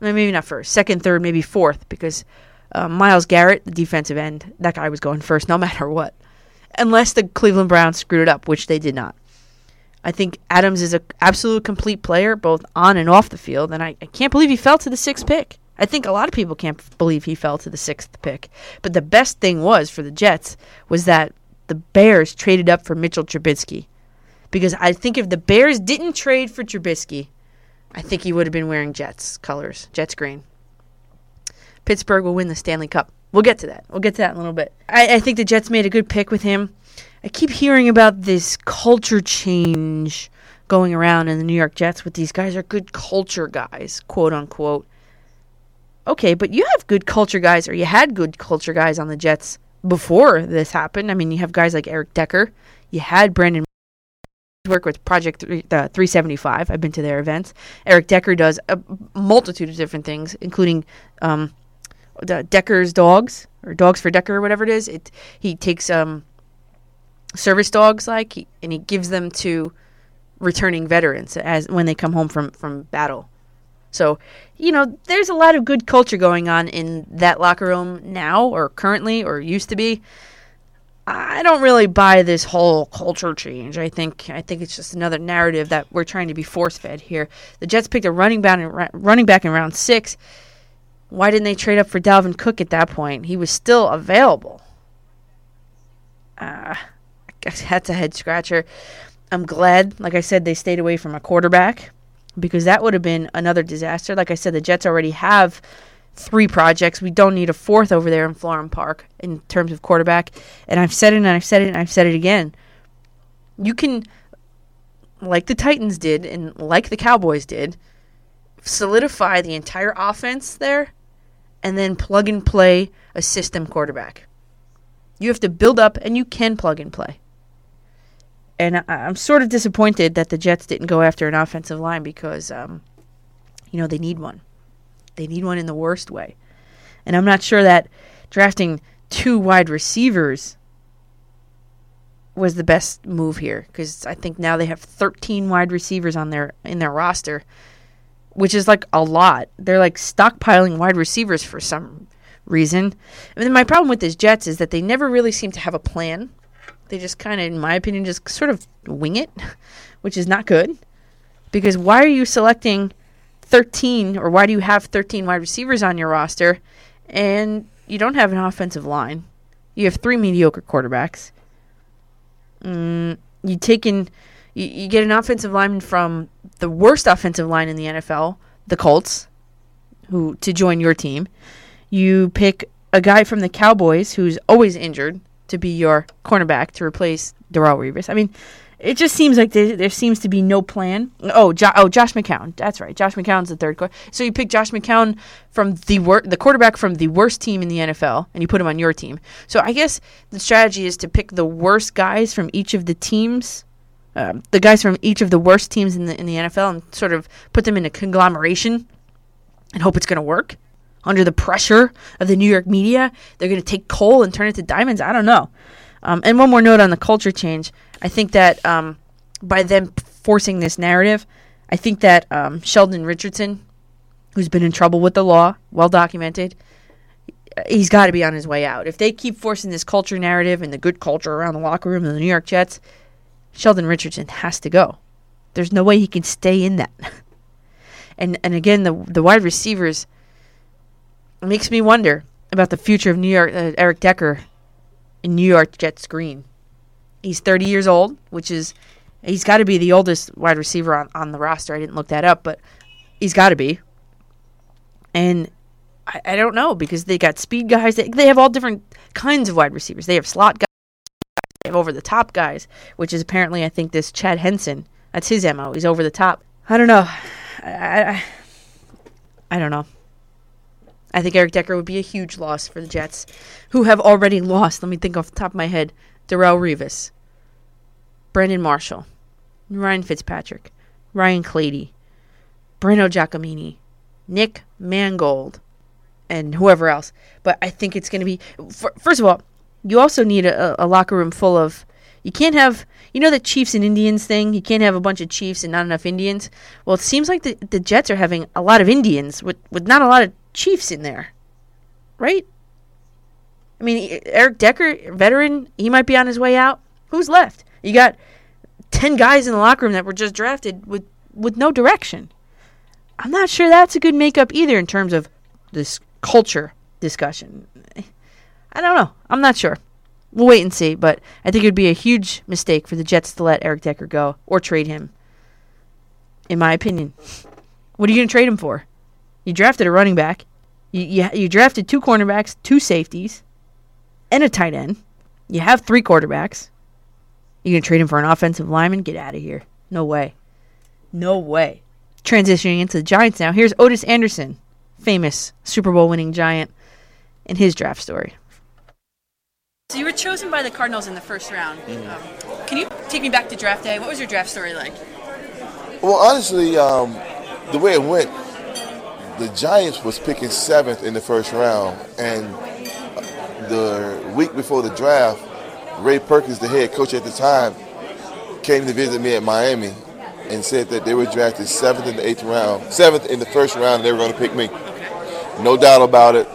[SPEAKER 2] Maybe not first, second, third, maybe fourth, because uh, Myles Garrett, the defensive end, that guy was going first no matter what. Unless the Cleveland Browns screwed it up, which they did not. I think Adams is an absolute complete player, both on and off the field, and I, I can't believe he fell to the sixth pick. I think a lot of people can't believe he fell to the sixth pick. But the best thing was for the Jets was that the Bears traded up for Mitchell Trubisky. Because I think if the Bears didn't trade for Trubisky, I think he would have been wearing Jets colors, Jets green. Pittsburgh will win the Stanley Cup. We'll get to that. We'll get to that in a little bit. I, I think the Jets made a good pick with him. I keep hearing about this culture change going around in the New York Jets with these guys are good culture guys, quote unquote. Okay, but you have good culture guys, or you had good culture guys on the Jets before this happened. I mean, you have guys like Eric Decker. You had Brandon work with Project 3, uh, 375. I've been to their events. Eric Decker does a multitude of different things, including um, Decker's dogs or Dogs for Decker or whatever it is. It he takes um, service dogs like he, and he gives them to returning veterans as when they come home from from battle. So, you know, there's a lot of good culture going on in that locker room now or currently or used to be. I don't really buy this whole culture change. I think I think it's just another narrative that we're trying to be force fed here. The Jets picked a running back in, running back in round 6. Why didn't they trade up for Dalvin Cook at that point? He was still available. Uh, that's a head scratcher. I'm glad, like I said, they stayed away from a quarterback because that would have been another disaster. Like I said, the Jets already have three projects. We don't need a fourth over there in Florham Park in terms of quarterback. And I've said it and I've said it and I've said it again. You can, like the Titans did and like the Cowboys did, solidify the entire offense there and then plug and play a system quarterback. You have to build up and you can plug and play and I, am sort of disappointed that the Jets didn't go after an offensive line because, um, you know, they need one. They need one in the worst way. And I'm not sure that drafting two wide receivers was the best move here because I think now they have 13 wide receivers on their in their roster, which is like a lot. They're like stockpiling wide receivers for some reason. I mean, my problem with this Jets is that they never really seem to have a plan They just kind of, in my opinion, just sort of wing it, which is not good. Because why are you selecting 13 or why do you have 13 wide receivers on your roster and you don't have an offensive line? You have three mediocre quarterbacks. Mm, you take in, you, you get an offensive lineman from the worst offensive line in the NFL, the Colts, who to join your team. You pick a guy from the Cowboys who's always injured to be your cornerback to replace Darrelle Revis. I mean, it just seems like there, there seems to be no plan. Oh, jo- oh, Josh McCown. That's right. Josh McCown's the third. Qu- so you pick Josh McCown from the wor- the quarterback from the worst team in the NFL, and you put him on your team. So I guess the strategy is to pick the worst guys from each of the teams, um, the guys from each of the worst teams in the in the NFL, and sort of put them in a conglomeration, and hope it's going to work. Under the pressure of the New York media, they're going to take coal and turn it to diamonds. I don't know. Um, and one more note on the culture change. I think that um, by them forcing this narrative, I think that um, Sheldon Richardson, who's been in trouble with the law, well documented, he's got to be on his way out. If they keep forcing this culture narrative and the good culture around the locker room of the New York Jets, Sheldon Richardson has to go. There's no way he can stay in that. and and again, the the wide receivers makes me wonder about the future of New York. Uh, Eric Decker in New York Jets green. He's 30 years old, which is he's got to be the oldest wide receiver on, on the roster. I didn't look that up, but he's got to be. And I, I don't know because they got speed guys. They, they have all different kinds of wide receivers. They have slot guys. They have over the top guys, which is apparently I think this Chad Hansen. That's his mo. He's over the top. I don't know. I, I, I don't know. I think Eric Decker would be a huge loss for the Jets, who have already lost. Let me think off the top of my head: Darrelle Revis, Brandon Marshall, Ryan Fitzpatrick, Ryan Clady, Breno Giacomini, Nick Mangold, and whoever else. But I think it's going to be. First of all, you also need a, a locker room full of. You can't have, you know, the Chiefs and Indians thing. You can't have a bunch of Chiefs and not enough Indians. Well, it seems like the the Jets are having a lot of Indians with with not a lot of Chiefs in there, right? I mean, Eric Decker, veteran, he might be on his way out. Who's left? You got ten guys in the locker room that were just drafted with with no direction. I'm not sure that's a good makeup either in terms of this culture discussion. I don't know. I'm not sure. We'll wait and see, but I think it would be a huge mistake for the Jets to let Eric Decker go or trade him. In my opinion, what are you going to trade him for? You drafted a running back. You, you, you drafted two cornerbacks, two safeties, and a tight end. You have three quarterbacks. You gonna trade him for an offensive lineman? Get out of here. No way. No way. Transitioning into the Giants now. Here's Ottis Anderson, famous Super Bowl winning Giant, in his draft story. So you were chosen by the Cardinals in the first round. Um, can you take me back to draft day? What was your draft story like?
[SPEAKER 9] Well, honestly, um, the way it went, the Giants was picking seventh in the first round, and the week before the draft, Ray Perkins, the head coach at the time, came to visit me at Miami and said that they were drafted seventh in the eighth round, seventh in the first round, and they were going to pick me. No doubt about it.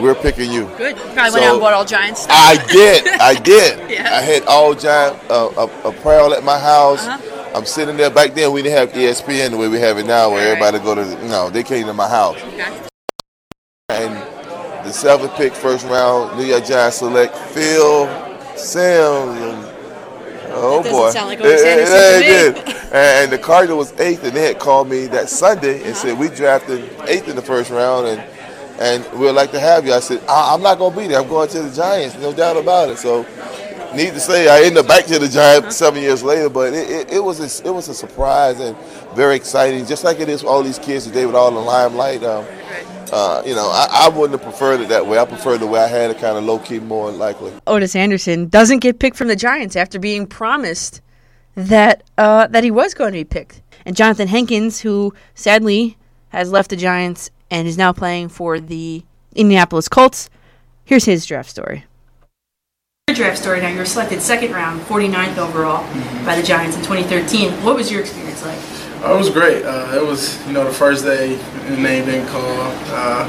[SPEAKER 9] We're picking you.
[SPEAKER 2] Good. You probably went out and bought all Giants stuff.
[SPEAKER 9] I did. I did.
[SPEAKER 2] Yeah.
[SPEAKER 9] I had all Giant uh, a, apparel at my house.
[SPEAKER 2] Uh-huh.
[SPEAKER 9] I'm sitting there. Back then, we didn't have ESPN the way we have it now, where everybody go to. No, they came to my house.
[SPEAKER 2] Okay.
[SPEAKER 9] And the seventh pick, first round, New York Giants select Phil Simms. And, oh
[SPEAKER 2] That
[SPEAKER 9] boy,
[SPEAKER 2] sound like Ottis
[SPEAKER 9] It- it- it did. and the Cardinal was eighth, and they had called me that Sunday and said we drafted eighth in the first round, and and we'd like to have you. I said I- I'm not going to be there. I'm going to the Giants, no doubt about it. So. Need to say, I ended up back to the Giants seven years later, but it, it, it was a, it was a surprise and very exciting, just like it is for all these kids today with all the limelight. Um, uh, you know, I, I wouldn't have preferred it that way. I preferred the way I had it, kind of low key, more likely.
[SPEAKER 2] Ottis Anderson doesn't get picked from the Giants after being promised that uh, that he was going to be picked. And Jonathan Hankins, who sadly has left the Giants and is now playing for the Indianapolis Colts, here's his draft story. Draft story now. You were selected second round, 49th overall by the Giants in 2013. What was your experience like?
[SPEAKER 10] Uh, it was great. Uh, it was, you know, the first day the name didn't call, uh,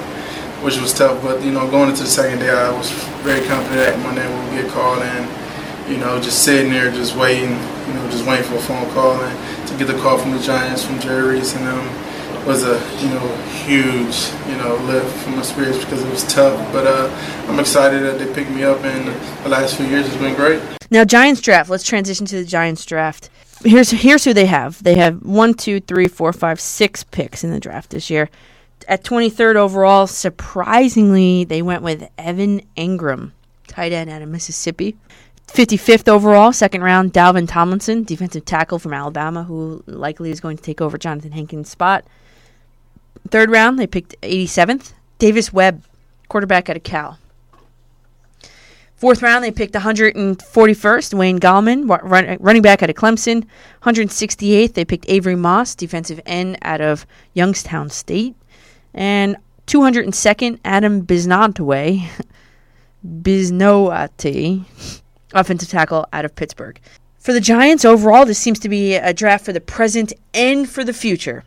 [SPEAKER 10] which was tough. But you know, going into the second day, I was very confident that my name would get called, and you know, just sitting there, just waiting, you know, just waiting for a phone call and to get the call from the Giants, from Jerry Reese, and um, was a you know huge you know lift for my spirits because it was tough. But uh, I'm excited that they picked me up, and the last few years has been great.
[SPEAKER 2] Now Giants draft. Let's transition to the Giants draft. Here's here's who they have. They have one, two, three, four, five, six picks in the draft this year. At 23rd overall, surprisingly, they went with Evan Engram, tight end out of Mississippi. 55th overall, second round, Dalvin Tomlinson, defensive tackle from Alabama, who likely is going to take over Jonathan Hankins' spot. Third round, they picked 87th, Davis Webb, quarterback out of Cal. Fourth round, they picked 141st, Wayne Gallman, run, running back out of Clemson. 168th, they picked Avery Moss, defensive end out of Youngstown State. And 202nd, Adam Biznataway, Biznoate, offensive tackle out of Pittsburgh. For the Giants, overall, this seems to be a draft for the present and for the future.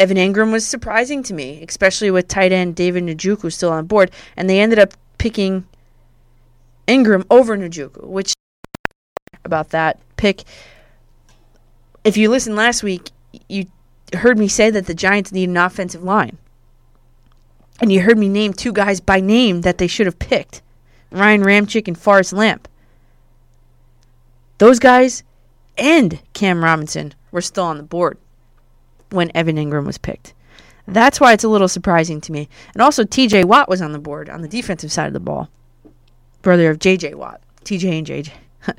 [SPEAKER 2] Evan Engram was surprising to me, especially with tight end David Njoku still on board, and they ended up picking Engram over Njoku, which about that pick. If you listened last week, you heard me say that the Giants need an offensive line. And you heard me name two guys by name that they should have picked. Ryan Ramczyk and Forrest Lamp. Those guys and Cam Robinson were still on the board when Evan Engram was picked. That's why it's a little surprising to me. And also, TJ Watt was on the board on the defensive side of the ball. Brother of JJ Watt. TJ and JJ.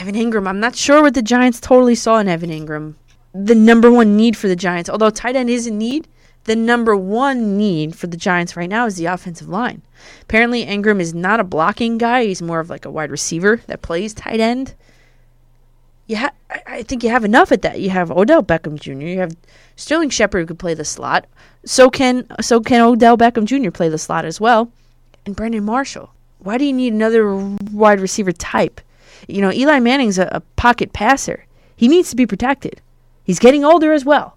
[SPEAKER 2] Evan Engram, I'm not sure what the Giants totally saw in Evan Engram. The number one need for the Giants, although tight end is a need, the number one need for the Giants right now is the offensive line. Apparently, Engram is not a blocking guy. He's more of like a wide receiver that plays tight end. You ha- I- think you have enough at that. You have Odell Beckham Jr. You have Sterling Shepard who could play the slot. So can so can Odell Beckham Jr. play the slot as well, and Brandon Marshall. Why do you need another wide receiver type? You know, Eli Manning's a, a pocket passer. He needs to be protected. He's getting older as well.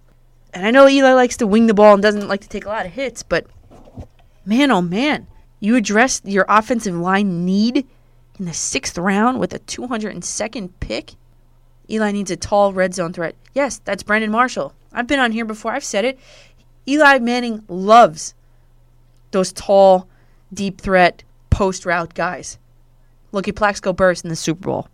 [SPEAKER 2] And I know Eli likes to wing the ball and doesn't like to take a lot of hits, but man, oh man, you addressed your offensive line need in the sixth round with a 202nd pick? Eli needs a tall red zone threat. Yes, that's Brandon Marshall. I've been on here before, I've said it. Eli Manning loves those tall, deep threat, post route guys. Look at Plaxico Burress in the Super Bowl.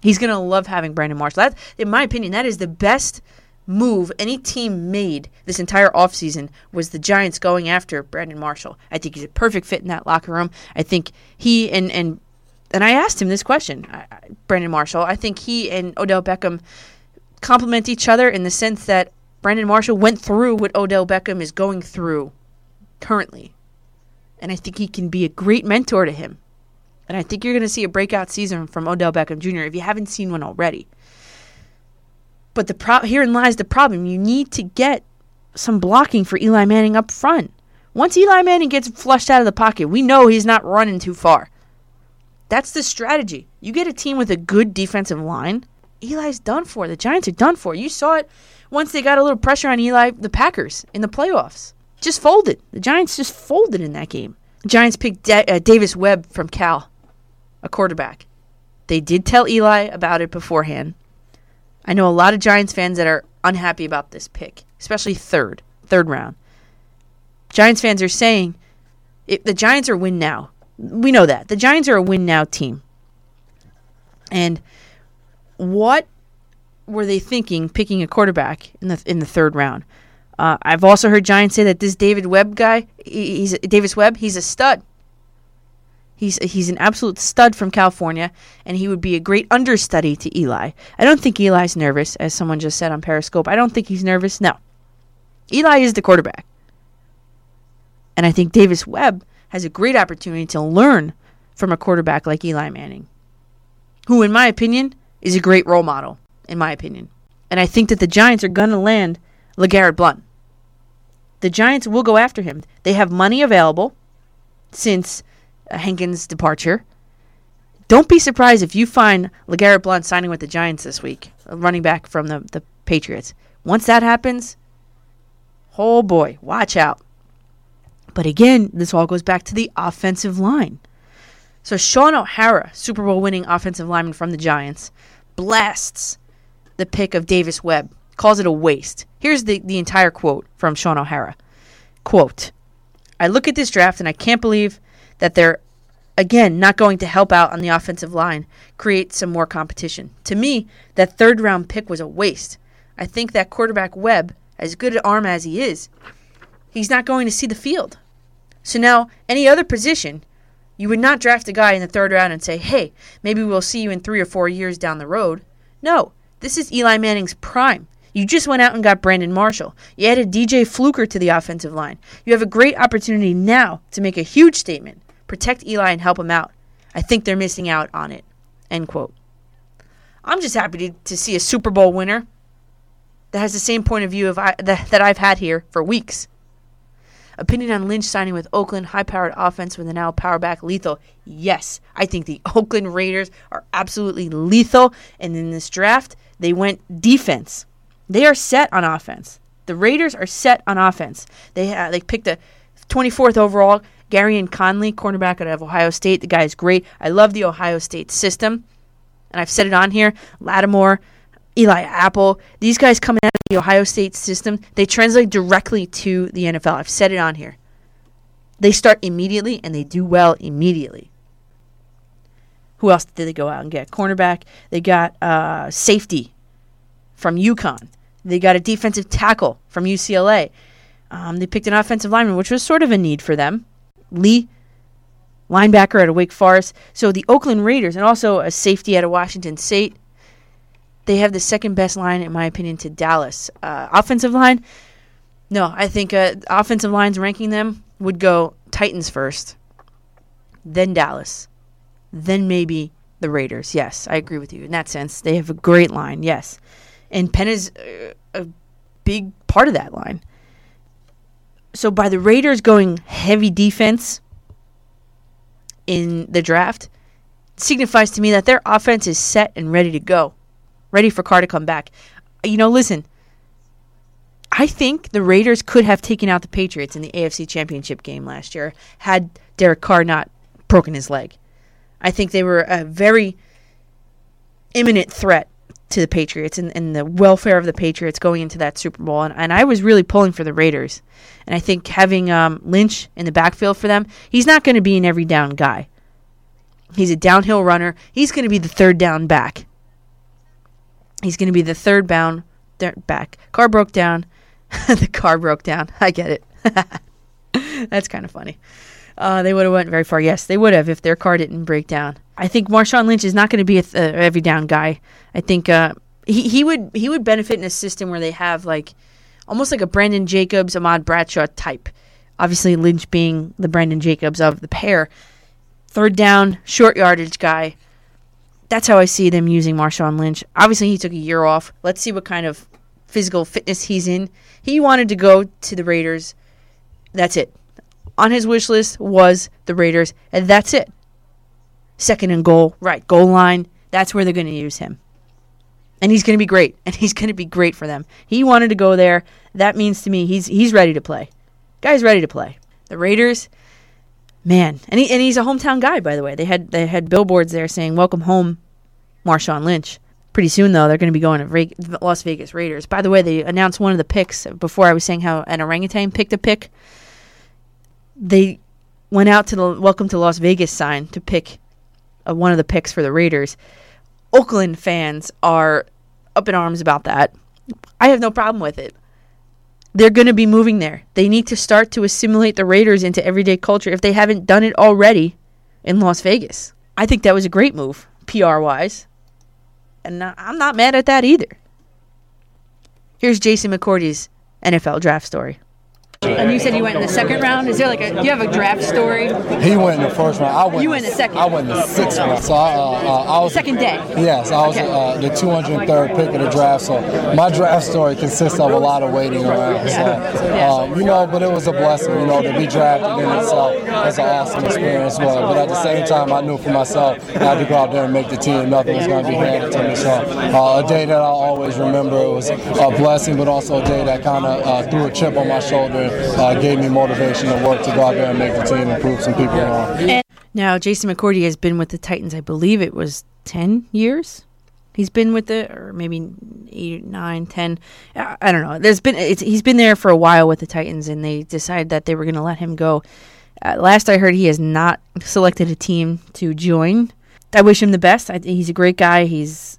[SPEAKER 2] He's going to love having Brandon Marshall. That, in my opinion, that is the best move any team made this entire offseason was the Giants going after Brandon Marshall. I think he's a perfect fit in that locker room. I think he and and and I asked him this question, I- Brandon Marshall. I think he and Odell Beckham complement each other in the sense that Brandon Marshall went through what Odell Beckham is going through currently. And I think he can be a great mentor to him. And I think you're going to see a breakout season from Odell Beckham Jr. if you haven't seen one already. But the pro- herein lies the problem. You need to get some blocking for Eli Manning up front. Once Eli Manning gets flushed out of the pocket, we know he's not running too far. That's the strategy. You get a team with a good defensive line, Eli's done for. The Giants are done for. You saw it once they got a little pressure on Eli, the Packers in the playoffs. Just folded. The Giants just folded in that game. Giants picked uh, Davis Webb from Cal, a quarterback. They did tell Eli about it beforehand. I know a lot of Giants fans that are unhappy about this pick, especially third, third round. Giants fans are saying if the Giants are win now. We know that. The Giants are a win now team. And what were they thinking picking a quarterback in the in the third round? Uh, I've also heard Giants say that this David Webb guy, he- he's Davis Webb, he's a stud. He's he's an absolute stud from California, and he would be a great understudy to Eli. I don't think Eli's nervous, as someone just said on Periscope. I don't think he's nervous. No, Eli is the quarterback, and I think Davis Webb has a great opportunity to learn from a quarterback like Eli Manning, who, in my opinion, is a great role model. In my opinion, and I think that the Giants are gonna land LeGarrette Blunt. The Giants will go after him. They have money available since uh, Hankins' departure. Don't be surprised if you find LeGarrette Blunt signing with the Giants this week, running back from the, the Patriots. Once that happens, oh boy, watch out. But again, this all goes back to the offensive line. So Shaun O'Hara, Super Bowl winning offensive lineman from the Giants, blasts the pick of Davis Webb, calls it a waste. Here's the, the entire quote from Shaun O'Hara. Quote, I look at this draft and I can't believe that they're again not going to help out on the offensive line, create some more competition. To me, that third round pick was a waste. I think that quarterback Webb, as good an arm as he is, he's not going to see the field. So now, any other position, you would not draft a guy in the third round and say, hey, maybe we'll see you in three or four years down the road. No, this is Eli Manning's prime. You just went out and got Brandon Marshall. You added DJ Fluker to the offensive line. You have a great opportunity now to make a huge statement. Protect Eli and help him out. I think they're missing out on it. End quote. I'm just happy to, to see a Super Bowl winner that has the same point of view of I, that, that I've had here for weeks. Opinion on Lynch signing with Oakland, high powered offense with a now power back lethal. Yes, I think the Oakland Raiders are absolutely lethal. And in this draft, they went defense. They are set on offense. The Raiders are set on offense. They uh, they picked a 24th overall Gareon Conley, cornerback out of Ohio State. The guy is great. I love the Ohio State system, and I've said it on here. Lattimore, Eli Apple, these guys coming out of the Ohio State system, they translate directly to the NFL. I've said it on here. They start immediately and they do well immediately. Who else did they go out and get? Cornerback. They got uh, safety from UConn. They got a defensive tackle from UCLA. Um, they picked an offensive lineman, which was sort of a need for them. Lee, linebacker at Wake Forest. So the Oakland Raiders, and also a safety out of Washington State. They have the second best line, in my opinion, to Dallas. Uh, offensive line, no, I think uh, offensive lines ranking them would go Titans first, then Dallas, then maybe the Raiders. Yes, I agree with you in that sense. They have a great line, yes. And Penn is uh, a big part of that line. So by the Raiders going heavy defense in the draft, signifies to me that their offense is set and ready to go, ready for Carr to come back. You know, listen, I think the Raiders could have taken out the Patriots in the AFC Championship game last year had Derek Carr not broken his leg. I think they were a very imminent threat to the Patriots and, and the welfare of the Patriots going into that Super Bowl. And, and I was really pulling for the Raiders. And I think having um, Lynch in the backfield for them, he's not going to be an every down guy. He's a downhill runner. He's going to be the third down back. He's going to be the third bound back. Car broke down. the car broke down. I get it. That's kind of funny. Uh, they would have went very far. Yes, they would have if their car didn't break down. I think Marshawn Lynch is not going to be a th- every down guy. I think uh, he he would he would benefit in a system where they have like almost like a Brandon Jacobs, Ahmad Bradshaw type. Obviously, Lynch being the Brandon Jacobs of the pair. Third down, short yardage guy. That's how I see them using Marshawn Lynch. Obviously, he took a year off. Let's see what kind of physical fitness he's in. He wanted to go to the Raiders. That's it. On his wish list was the Raiders, and that's it. Second and goal, right, goal line. That's where they're going to use him. And he's going to be great, and he's going to be great for them. He wanted to go there. That means to me he's he's ready to play. Guy's ready to play. The Raiders, man, and he, and he's a hometown guy, by the way. They had they had billboards there saying "Welcome home, Marshawn Lynch." Pretty soon, though, they're going to be going to Ra- Las Vegas Raiders. By the way, they announced one of the picks before. I was saying how an orangutan picked a pick. They went out to the "Welcome to Las Vegas" sign to pick uh, one of the picks for the Raiders. Oakland fans are up in arms about that. I have no problem with it. They're going to be moving there. They need to start to assimilate the Raiders into everyday culture if they haven't done it already in Las Vegas. I think that was a great move, PR wise. And I'm not mad at that either. Here's Jason McCourty's NFL draft story. And you said you went in the second round. Is there like a? Do you have a draft story?
[SPEAKER 11] He went in the first round. I went.
[SPEAKER 2] You went in the second.
[SPEAKER 11] I went in the sixth round. So I, uh, uh, I was
[SPEAKER 2] second day.
[SPEAKER 11] Yes, I was
[SPEAKER 2] Okay.
[SPEAKER 11] uh, the 203rd pick of the draft. So my draft story consists of a lot of waiting around. So um, you know, but it was a blessing. You know, to be drafted in itself was an awesome experience. Well, but at the same time, I knew for myself I had to go out there and make the team. Nothing was going to be handed to me. So uh, a day that I'll always remember. It was a blessing, but also a day that kind of uh, threw a chip on my shoulder. Uh, gave me motivation to work to go out there and make the team and prove some people wrong.
[SPEAKER 2] Now, Jason McCourty has been with the Titans, I believe it was 10 years. He's been with it, or maybe eight, nine, ten. I don't know. There's been he's been there for a while with the Titans, and they decided that they were going to let him go. Uh, last I heard, he has not selected a team to join. I wish him the best. I, he's a great guy. He's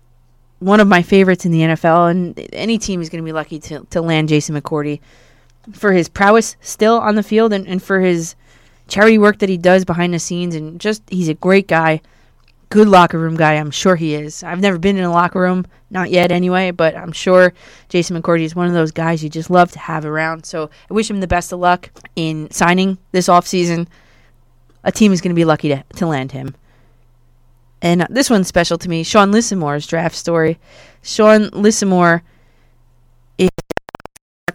[SPEAKER 2] one of my favorites in the NFL, and any team is going to be lucky to, to land Jason McCourty for his prowess still on the field and, and for his charity work that he does behind the scenes. And just, he's a great guy. Good locker room guy, I'm sure he is. I've never been in a locker room, not yet anyway, but I'm sure Jason McCourty is one of those guys you just love to have around. So I wish him the best of luck in signing this offseason. A team is going to be lucky to, to land him. And this one's special to me. Sean Lissemore's draft story. Sean Lissemore is a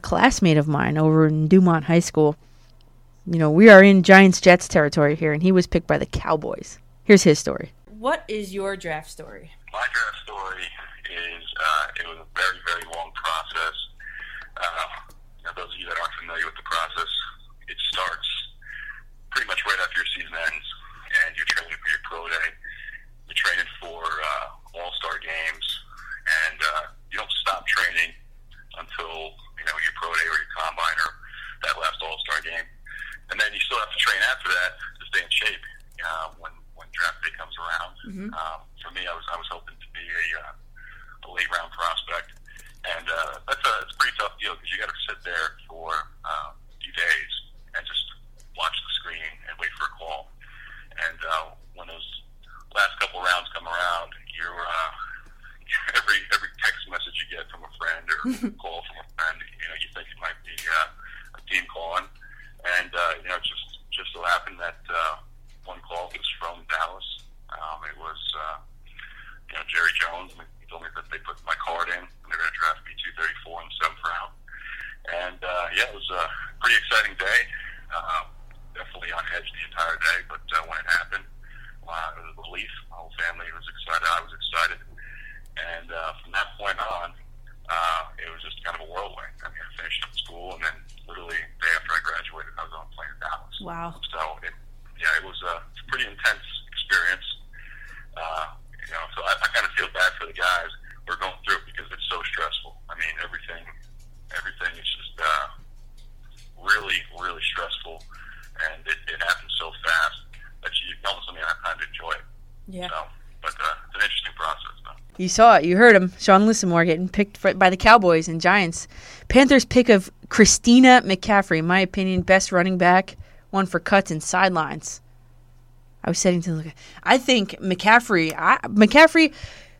[SPEAKER 2] classmate of mine over in Dumont High School. You know, we are in Giants Jets territory here, and he was picked by the Cowboys. Here's his story. What is your draft story?
[SPEAKER 12] My draft story is uh, it was a very, very long process. Uh, now, those of you that aren't familiar with the process, it starts pretty much right after your season ends, and you're training for your pro day. You're training for uh, all star games, and uh, you don't stop training until you know your pro day or your combine or that last all star game. And then you still have to train after that to stay in shape uh, when when draft day comes around.
[SPEAKER 13] Mhm.
[SPEAKER 12] Um, for me, I was I was hoping to be a, uh, a late round prospect, and uh, that's a it's a pretty tough deal because you got to sit there for uh, a few days and just watch the screen and wait for a call. And uh, when those last couple rounds come around, you're uh, every every text message you get from a friend or call from a friend, you know, you think it might be uh, a team calling, and uh, you know, it just just so happened that uh, one call was from Dallas. Um, it was uh, you know Jerry Jones. and He told me that they put my card in and they're going to draft me 234 in the seventh round. And uh, yeah, it was a pretty exciting day. Um, definitely on edge the entire day, but uh, when it happened, uh, it was a relief. My whole family was excited. I was excited. And uh, from that point on, uh, it was just kind of a whirlwind. I mean, I finished up school, and then literally the day after I graduated, I was on a plane to Dallas.
[SPEAKER 2] Wow.
[SPEAKER 12] So, it, yeah, it was a, pretty intense experience. Uh, you know, so I, I kind of feel bad for the guys who are going through it because it's so stressful. I mean, everything, everything is just uh, really, really stressful, and it, it happens so fast that you almost don't have time to enjoy it.
[SPEAKER 2] Yeah.
[SPEAKER 12] So, but uh, it's an interesting process.
[SPEAKER 2] You saw it. You heard him. Sean Lissemore getting picked for, by the Cowboys and Giants. Panthers pick of Christina McCaffrey, in my opinion, best running back, one for cuts and sidelines. I was setting to look. At, I think McCaffrey. I, McCaffrey.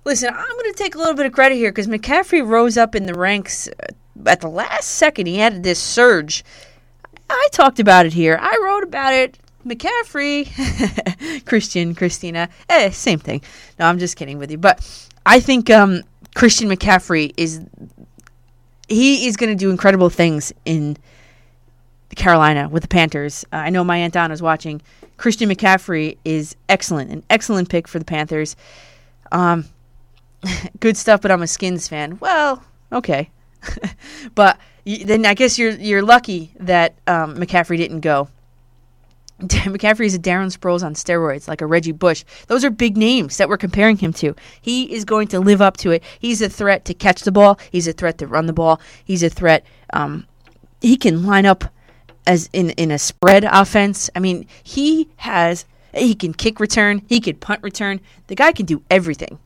[SPEAKER 2] Listen, I'm going to take a little bit of credit here because McCaffrey rose up in the ranks uh, at the last second. He had this surge. I talked about it here. I wrote about it. McCaffrey, Christian, Christina, eh, same thing. No, I'm just kidding with you. But I think um, Christian McCaffrey is he is going to do incredible things in Carolina with the Panthers. Uh, I know my aunt Donna is watching. Christian McCaffrey is excellent, an excellent pick for the Panthers. Um, good stuff, but I'm a Skins fan. Well, okay, but then I guess you're you're lucky that um, McCaffrey didn't go. McCaffrey is a Darren Sproles on steroids, like a Reggie Bush. Those are big names that we're comparing him to. He is going to live up to it. He's a threat to catch the ball. He's a threat to run the ball. He's a threat. Um, he can line up as in in a spread offense. I mean, he has. He can kick return. He can punt return. The guy can do everything.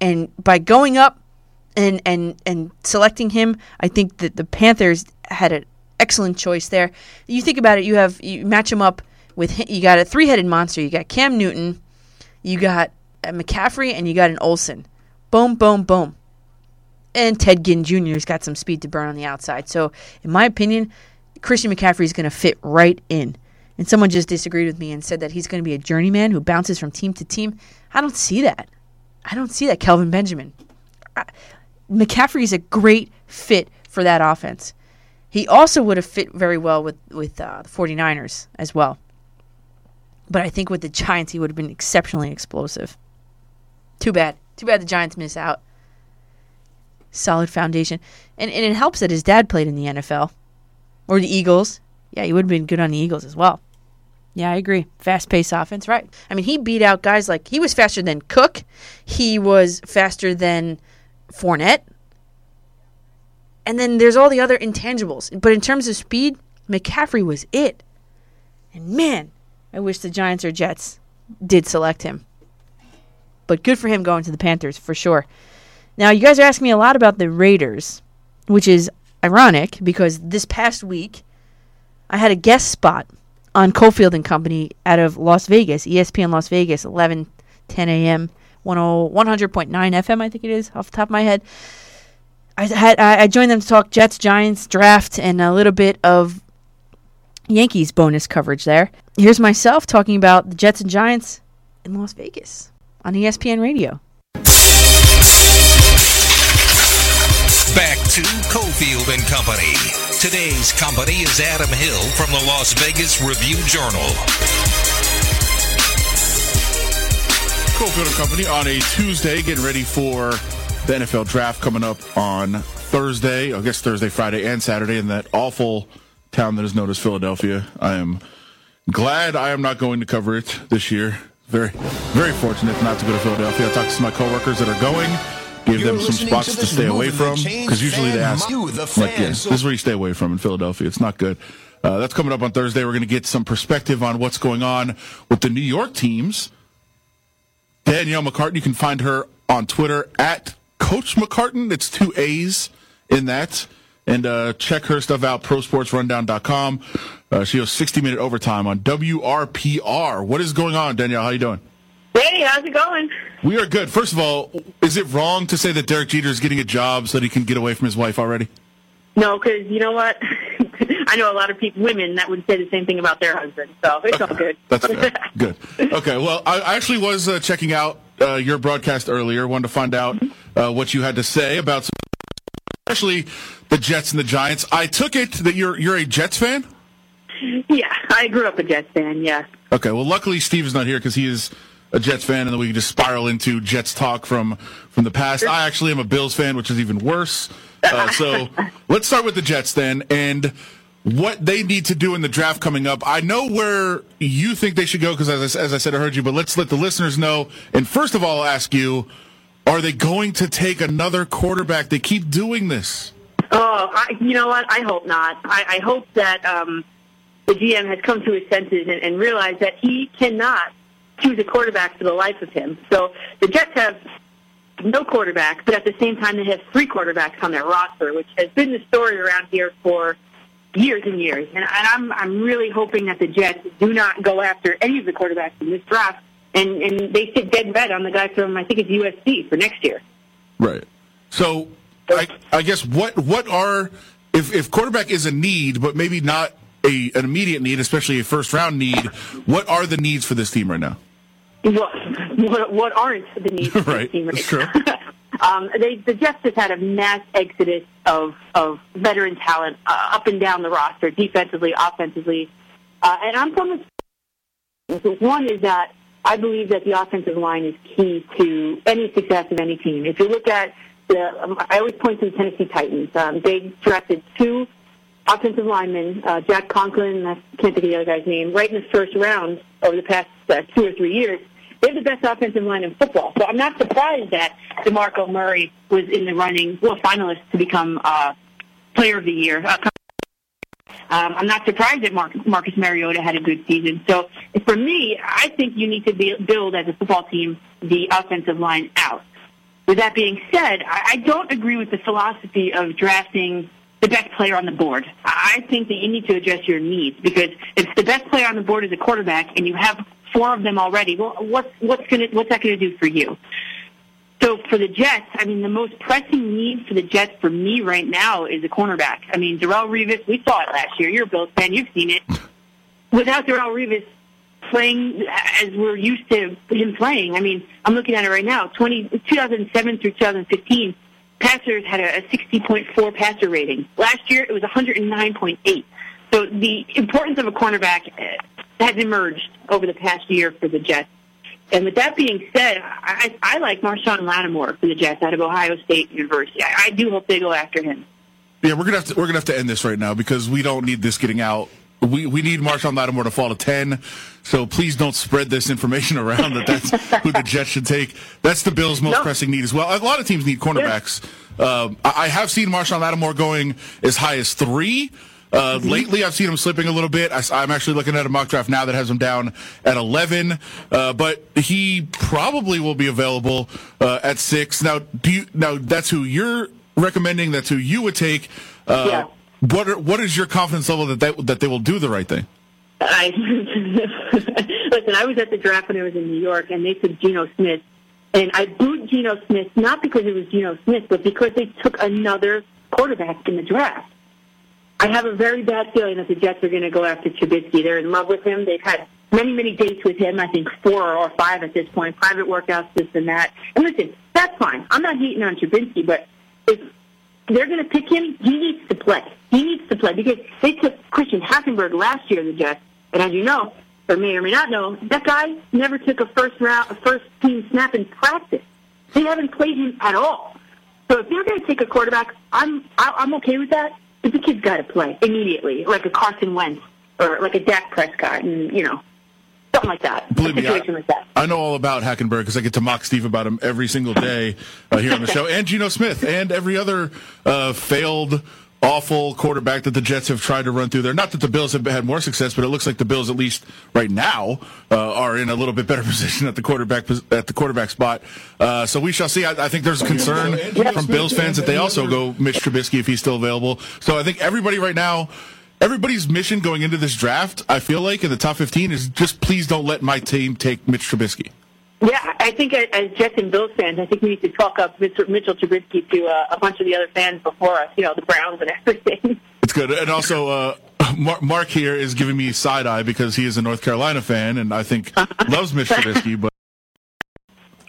[SPEAKER 2] And by going up and and and selecting him, I think that the Panthers had an excellent choice there. You think about it, you have you match him up with you got a three-headed monster. You got Cam Newton, you got uh, McCaffrey, and you got an Olsen. Boom, boom, boom. And Ted Ginn Jr.'s got some speed to burn on the outside. So, in my opinion, Christian McCaffrey is going to fit right in. And someone just disagreed with me and said that he's going to be a journeyman who bounces from team to team. I don't see that. I don't see that, Kelvin Benjamin. I, McCaffrey is a great fit for that offense. He also would have fit very well with with uh, the 49ers as well. But I think with the Giants, he would have been exceptionally explosive. Too bad. Too bad the Giants miss out. Solid foundation. And, and it helps that his dad played in the NFL or the Eagles. Yeah, he would have been good on the Eagles as well. Yeah, I agree. Fast paced offense, right. I mean, he beat out guys like he was faster than Cook, he was faster than Fournette. And then there's all the other intangibles. But in terms of speed, McCaffrey was it. And man, I wish the Giants or Jets did select him. But good for him going to the Panthers for sure. Now, you guys are asking me a lot about the Raiders, which is ironic because this past week I had a guest spot on Cofield and Company out of Las Vegas, ESPN Las Vegas, 11 10 a.m. 100.9 FM, I think it is, off the top of my head. I had I I joined them to talk Jets, Giants, draft, and a little bit of Yankees bonus coverage there. Here's myself talking about the Jets and Giants in Las Vegas on ESPN Radio.
[SPEAKER 14] Back to Cofield and Company. Today's company is Adam Hill from the Las Vegas Review Journal.
[SPEAKER 15] Cofield and Company on a Tuesday, getting ready for the NFL draft coming up on Thursday, I guess Thursday, Friday, and Saturday in that awful town that is known as Philadelphia. I am glad I am not going to cover it this year. Very, very fortunate not to go to Philadelphia. I talked to some of my coworkers that are going, gave them some spots to, stay away from because usually they ask, you like, yeah, this is where you stay away from in Philadelphia. It's not good. Uh, that's coming up on Thursday. We're going to get some perspective on what's going on with the New York teams. Danielle McCartan, you can find her on Twitter at Coach McCartan. It's two A's in that. And uh, check her stuff out, prosportsrundown.com. Uh, she has 60 minute overtime on WRPR. What is going on, Danielle? How are you doing?
[SPEAKER 16] Hey, how's it going?
[SPEAKER 15] We are good. First of all, is it wrong to say that Derek Jeter is getting a job so that he can get away from his wife already?
[SPEAKER 16] No, because you know what? I know a lot of people, women, that would say the same thing about their husband. So it's all good.
[SPEAKER 15] That's fair. good. Okay. Well, I actually was uh, checking out uh, your broadcast earlier. Wanted to find out uh, what you had to say about, some, especially the Jets and the Giants. I took it that you're you're a Jets fan.
[SPEAKER 16] yeah, I grew up a Jets fan. Yeah.
[SPEAKER 15] Okay. Well, luckily Steve is not here because he is a Jets fan, and then we can just spiral into Jets talk from from the past. I actually am a Bills fan, which is even worse. Uh, so let's start with the Jets then, and what they need to do in the draft coming up. I know where you think they should go because, as, I- as I said, I heard you, but let's let the listeners know. And first of all, I'll ask you: Are they going to take another quarterback? They keep doing this.
[SPEAKER 16] Oh, I, you know what? I hope not. I, I hope that um, the GM has come to his senses and, and realized that he cannot choose a quarterback for the life of him. So the Jets have no quarterback, but at the same time they have three quarterbacks on their roster, which has been the story around here for years and years. And, and I'm I'm really hoping that the Jets do not go after any of the quarterbacks in this draft, and and they sit dead red on the guy from I think it's USC for next year.
[SPEAKER 15] Right. So, I, I guess what what are if if quarterback is a need, but maybe not a an immediate need, especially a first round need. What are the needs for this team right now?
[SPEAKER 16] What what, what aren't the needs of
[SPEAKER 15] Right.
[SPEAKER 16] this team right
[SPEAKER 15] That's true.
[SPEAKER 16] Um, they, the Jets have had a mass exodus of, of veteran talent uh, up and down the roster, defensively, offensively. Uh, and I'm from the one is that I believe that the offensive line is key to any success of any team. If you look at the, um, I always point to the Tennessee Titans. Um, they drafted two offensive linemen, uh, Jack Conklin, I can't think of the other guy's name, right in the first round over the past uh, two or three years. They have the best offensive line in football. So I'm not surprised that DeMarco Murray was in the running, well, finalist to become uh, Player of the Year. Uh, um, I'm not surprised that Mar- Marcus Mariota had a good season. So for me, I think you need to be- build as a football team the offensive line out. With that being said, I, I don't agree with the philosophy of drafting the best player on the board. I think that you need to address your needs because if the best player on the board is a quarterback and you have four of them already, well, what's what's gonna what's that going to do for you? So for the Jets, I mean, the most pressing need for the Jets for me right now is a cornerback. I mean, Darrelle Revis, we saw it last year. You're a Bills fan, you've seen it. Without Darrelle Revis playing as we're used to him playing, I mean, I'm looking at it right now. 20, 2007 through 2015, passers had a, a 60.4 passer rating. Last year, it was 109.8. So the importance of a cornerback has emerged over the past year for the Jets. And with that being said, I, I like Marshon Lattimore for the Jets out of Ohio State University. I, I do hope they go after him.
[SPEAKER 15] Yeah, we're gonna have to we're gonna have to end this right now because we don't need this getting out we, we need Marshon Lattimore to fall to 10. So please don't spread this information around that that's who the Jets should take. That's the Bills' most
[SPEAKER 16] No.
[SPEAKER 15] pressing need as well. A lot of teams need cornerbacks. Uh, I I have seen Marshon Lattimore going as high as three. Uh, Lately, I've seen him slipping a little bit. I, am actually looking at a mock draft now that has him down at 11, uh, but he probably will be available uh, at six. Now, do you, now that's who you're recommending. That's who you would take. Uh,
[SPEAKER 16] Yeah.
[SPEAKER 15] What are, what is your confidence level that they, that they will do the right thing?
[SPEAKER 16] I listen. I was at the draft when I was in New York, and they took Geno Smith, and I booed Geno Smith not because it was Geno Smith, but because they took another quarterback in the draft. I have a very bad feeling that the Jets are going to go after Trubisky. They're in love with him. They've had many, many dates with him. I think four or five at this point. Private workouts, this and that. And listen, that's fine. I'm not hating on Trubisky, but if they're going to pick him, he needs to play. He needs to play because they took Christian Hackenberg last year, the Jets, and as you know, or may or may not know, that guy never took a first round, a first team snap in practice. They haven't played him at all. So if they're going to take a quarterback, I'm I'm okay with that. But the kid's got to play immediately, like a Carson Wentz or like a Dak Prescott, and you know, something like that.
[SPEAKER 15] Believe me,
[SPEAKER 16] situation like that.
[SPEAKER 15] I know all about Hackenberg because I get to mock Steve about him every single day uh, here on the show, and Geno Smith, and every other uh, failed, awful quarterback that the Jets have tried to run through there. Not that the Bills have had more success, but it looks like the Bills, at least right now, uh, are in a little bit better position at the quarterback at the quarterback spot. Uh, so we shall see. I, I think there's a concern from Bills fans that they also go Mitch Trubisky if he's still available. So I think everybody right now. Everybody's mission going into this draft, I feel like, in the top 15 is just please don't let my team take Mitch Trubisky.
[SPEAKER 16] Yeah, I think as as Jets and Bills fans, I think we need to talk up Mitchell Mitchell Trubisky to uh, a bunch of the other fans before us. You know, the Browns and everything.
[SPEAKER 15] It's good. And also, uh, Mar- Mark here is giving me side eye because he is a North Carolina fan and I think loves Mitch Trubisky, but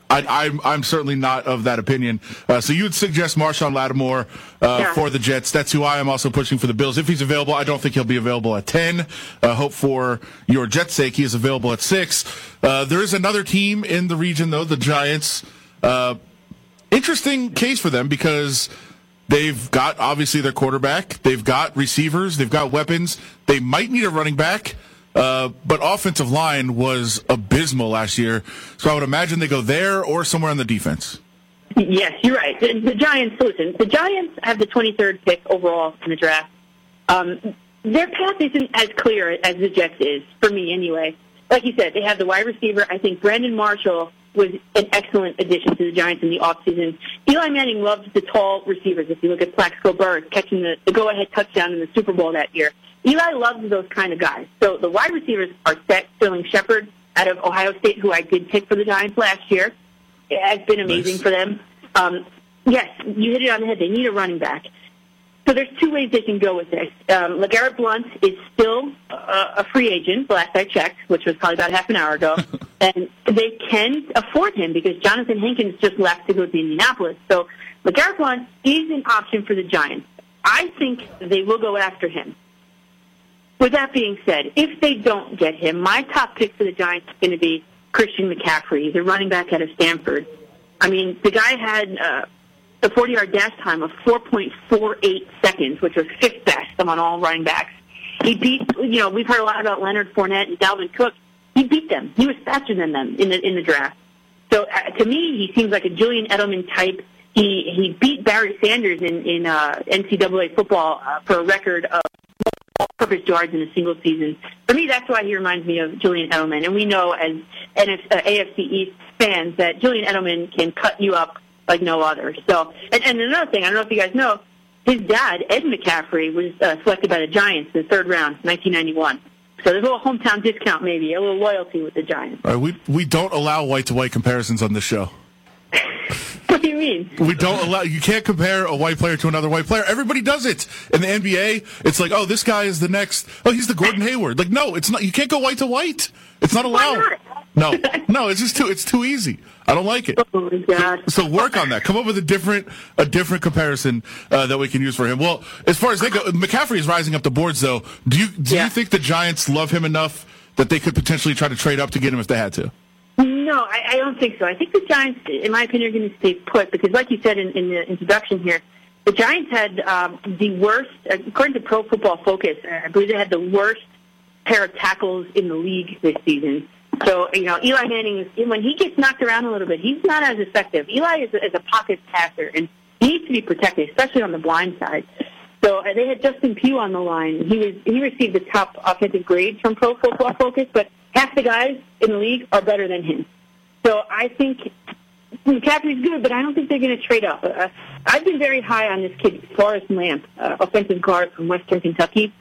[SPEAKER 15] I, I'm, I'm certainly not of that opinion. Uh, so you would suggest Marshon Lattimore uh,
[SPEAKER 16] Yeah.
[SPEAKER 15] for the Jets. That's who I am also pushing for the Bills. If he's available, I don't think he'll be available at 10. Uh, hope for your Jets' sake he is available at 6. Uh, there is another team in the region, though, the Giants. Uh, interesting case for them because they've got obviously their quarterback, they've got receivers, they've got weapons. They might need a running back, uh, but offensive line was abysmal last year. So I would imagine they go there or somewhere on the defense.
[SPEAKER 16] Yes, you're right. The, the Giants, listen, the Giants have the 23rd pick overall in the draft. Um, their path isn't as clear as the Jets is, for me anyway. Like you said, they have the wide receiver. I think Brandon Marshall was an excellent addition to the Giants in the offseason. Eli Manning loves the tall receivers. If you look at Plaxico Burress catching the, the go-ahead touchdown in the Super Bowl that year, Eli loves those kind of guys. So the wide receivers are set. Sterling Shepard out of Ohio State, who I did pick for the Giants last year, it has been amazing for them. Um, yes, you hit it on the head. They need a running back. So there's two ways they can go with this. Um, LeGarrette Blunt is still uh, a free agent, last I checked, which was probably about half an hour ago. and they can afford him because Jonathan Hankins just left to go to Indianapolis. So LeGarrette Blunt is an option for the Giants. I think they will go after him. With that being said, if they don't get him, my top pick for the Giants is going to be Christian McCaffrey, the running back out of Stanford. I mean, the guy had uh, a 40-yard dash time of 4.48 seconds, which was fifth best among all running backs. He beat, you know, we've heard a lot about Leonard Fournette and Dalvin Cook. He beat them. He was faster than them in the in the draft. So uh, to me, he seems like a Julian Edelman type. He he beat Barry Sanders in in uh, NCAA football uh, for a record of all-purpose yards in a single season. For me, that's why he reminds me of Julian Edelman. And we know as NF, uh, AFC East fans that Julian Edelman can cut you up like no other. So, and, and another thing, I don't know if you guys know, his dad, Ed McCaffrey, was uh, selected by the Giants in the third round, 1991. So there's a little hometown discount, maybe a little loyalty with the Giants.
[SPEAKER 15] All right, we we don't allow white to white comparisons on this show.
[SPEAKER 16] What do you mean?
[SPEAKER 15] We don't allow. You can't compare a white player to another white player. Everybody does it in the NBA. It's like, oh, this guy is the next. Oh, he's the Gordon Hayward. Like, no, it's not. You can't go white to white. It's not allowed. No, no, it's just too. It's too easy. I don't like it.
[SPEAKER 16] Oh my god!
[SPEAKER 15] So, so work on that. Come up with a different, a different comparison uh, that we can use for him. Well, as far as they go, McCaffrey is rising up the boards. Though, do you do you think the Giants love him enough that they could potentially try to trade up to get him if they had to?
[SPEAKER 16] No, I, I don't think so. I think the Giants, in my opinion, are going to stay put because, like you said in, in the introduction here, the Giants had um, the worst, according to Pro Football Focus, I believe they had the worst pair of tackles in the league this season. So, you know, Eli Manning, when he gets knocked around a little bit, he's not as effective. Eli is a, is a pocket passer, and he needs to be protected, especially on the blind side. So uh, they had Justin Pugh on the line. He was he received the top offensive grades from Pro Football Focus, but half the guys in the league are better than him. So I think McCaffrey's good, but I don't think they're going to trade up. Uh, I've been very high on this kid, Forrest Lamp, uh, offensive guard from Western Kentucky.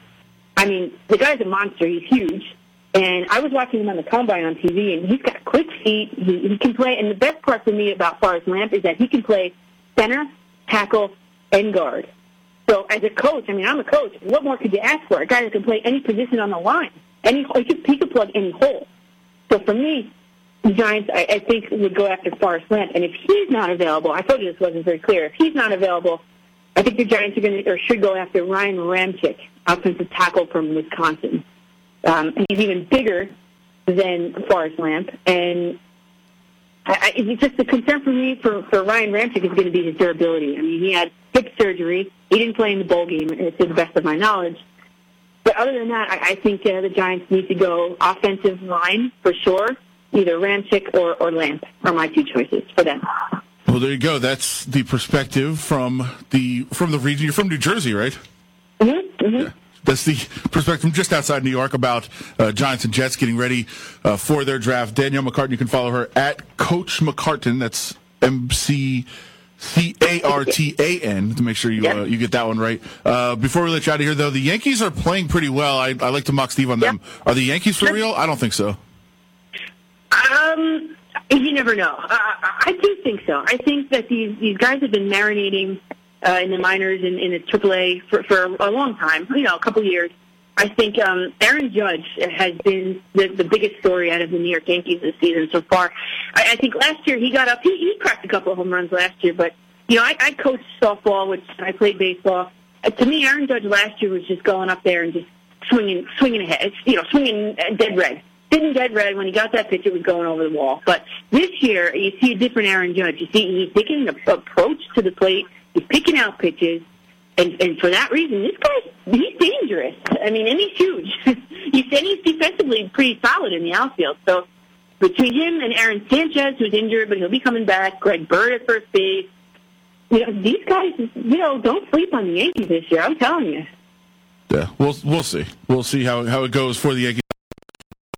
[SPEAKER 16] I mean, the guy's a monster. He's huge. And I was watching him on the combine on TV, and he's got quick feet. He, he can play. And the best part for me about Forrest Lamp is that he can play center, tackle, and guard. So as a coach, I mean, I'm a coach. What more could you ask for? A guy that can play any position on the line. Any, he could, he could plug any hole. So for me, the Giants, I, I think, would go after Forrest Lamp. And if he's not available, I told you this wasn't very clear. If he's not available, I think the Giants are going to, or should go after Ryan Ramczyk, offensive tackle from Wisconsin. Um, he's even bigger than Forrest Lamp, and I, it's just the concern for me for, for Ryan Ramczyk is going to be his durability. I mean, he had hip surgery. He didn't play in the bowl game, to the best of my knowledge. But other than that, I, I think uh, the Giants need to go offensive line for sure. Either Ramczyk or, or Lamp are my two choices for them.
[SPEAKER 15] Well, there you go. That's the perspective from the from the region. You're from New Jersey, right?
[SPEAKER 16] Mm-hmm. mm-hmm.
[SPEAKER 15] Yeah. That's the perspective from just outside New York about uh, Giants and Jets getting ready uh, for their draft. Danielle McCartan, you can follow her at Coach McCartan. That's M C C A R T A N to make sure you uh, you get that one right. Uh, before we let you out of here, though, the Yankees are playing pretty well. I, I like to mock Steve on them. Are the Yankees for real? I don't think so.
[SPEAKER 16] Um, you never know. Uh, I do think so. I think that these these guys have been marinating uh, in the minors and in the AAA for, for a long time. You know, a couple years. I think um, Aaron Judge has been the, the biggest story out of the New York Yankees this season so far. I, I think last year he got up. He, he cracked a couple of home runs last year, but you know, I, I coached softball, which I played baseball. Uh, to me, Aaron Judge last year was just going up there and just swinging, swinging ahead. You know, swinging uh, dead red didn't get red when he got that pitch. It was going over the wall. But this year, you see a different Aaron Judge. You see he's taking an approach to the plate. Picking out pitches, and and for that reason, this guy he's dangerous. I mean, and he's huge. he's and he's defensively pretty solid in the outfield. So between him and Aaron Sanchez, who's injured but he'll be coming back, Greg Bird at first base. You know, these guys, you know, don't sleep on the Yankees this year. I'm telling you.
[SPEAKER 15] Yeah, we'll we'll see. We'll see how how it goes for the Yankees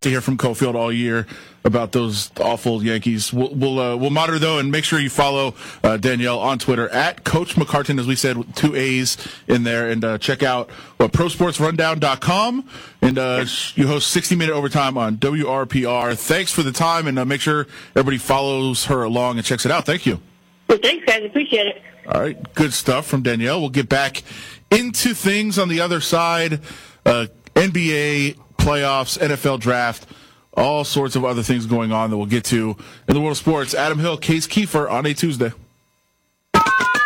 [SPEAKER 15] to hear from Cofield all year about those awful Yankees. We'll we'll, uh, we'll monitor though, and make sure you follow uh, Danielle on Twitter at Coach McCartan, as we said, with two A's in there, and uh, check out what ProSportsRundown.com, and uh, you host 60 Minute Overtime on WRPR. Thanks for the time, and uh, make sure everybody follows her along and checks it out. Thank you.
[SPEAKER 16] Well, thanks, guys. Appreciate it.
[SPEAKER 15] All right, good stuff from Danielle. We'll get back into things on the other side. Uh, NBA playoffs, NFL draft, all sorts of other things going on that we'll get to in the world of sports. Adam Hill, Case Kiefer on a Tuesday.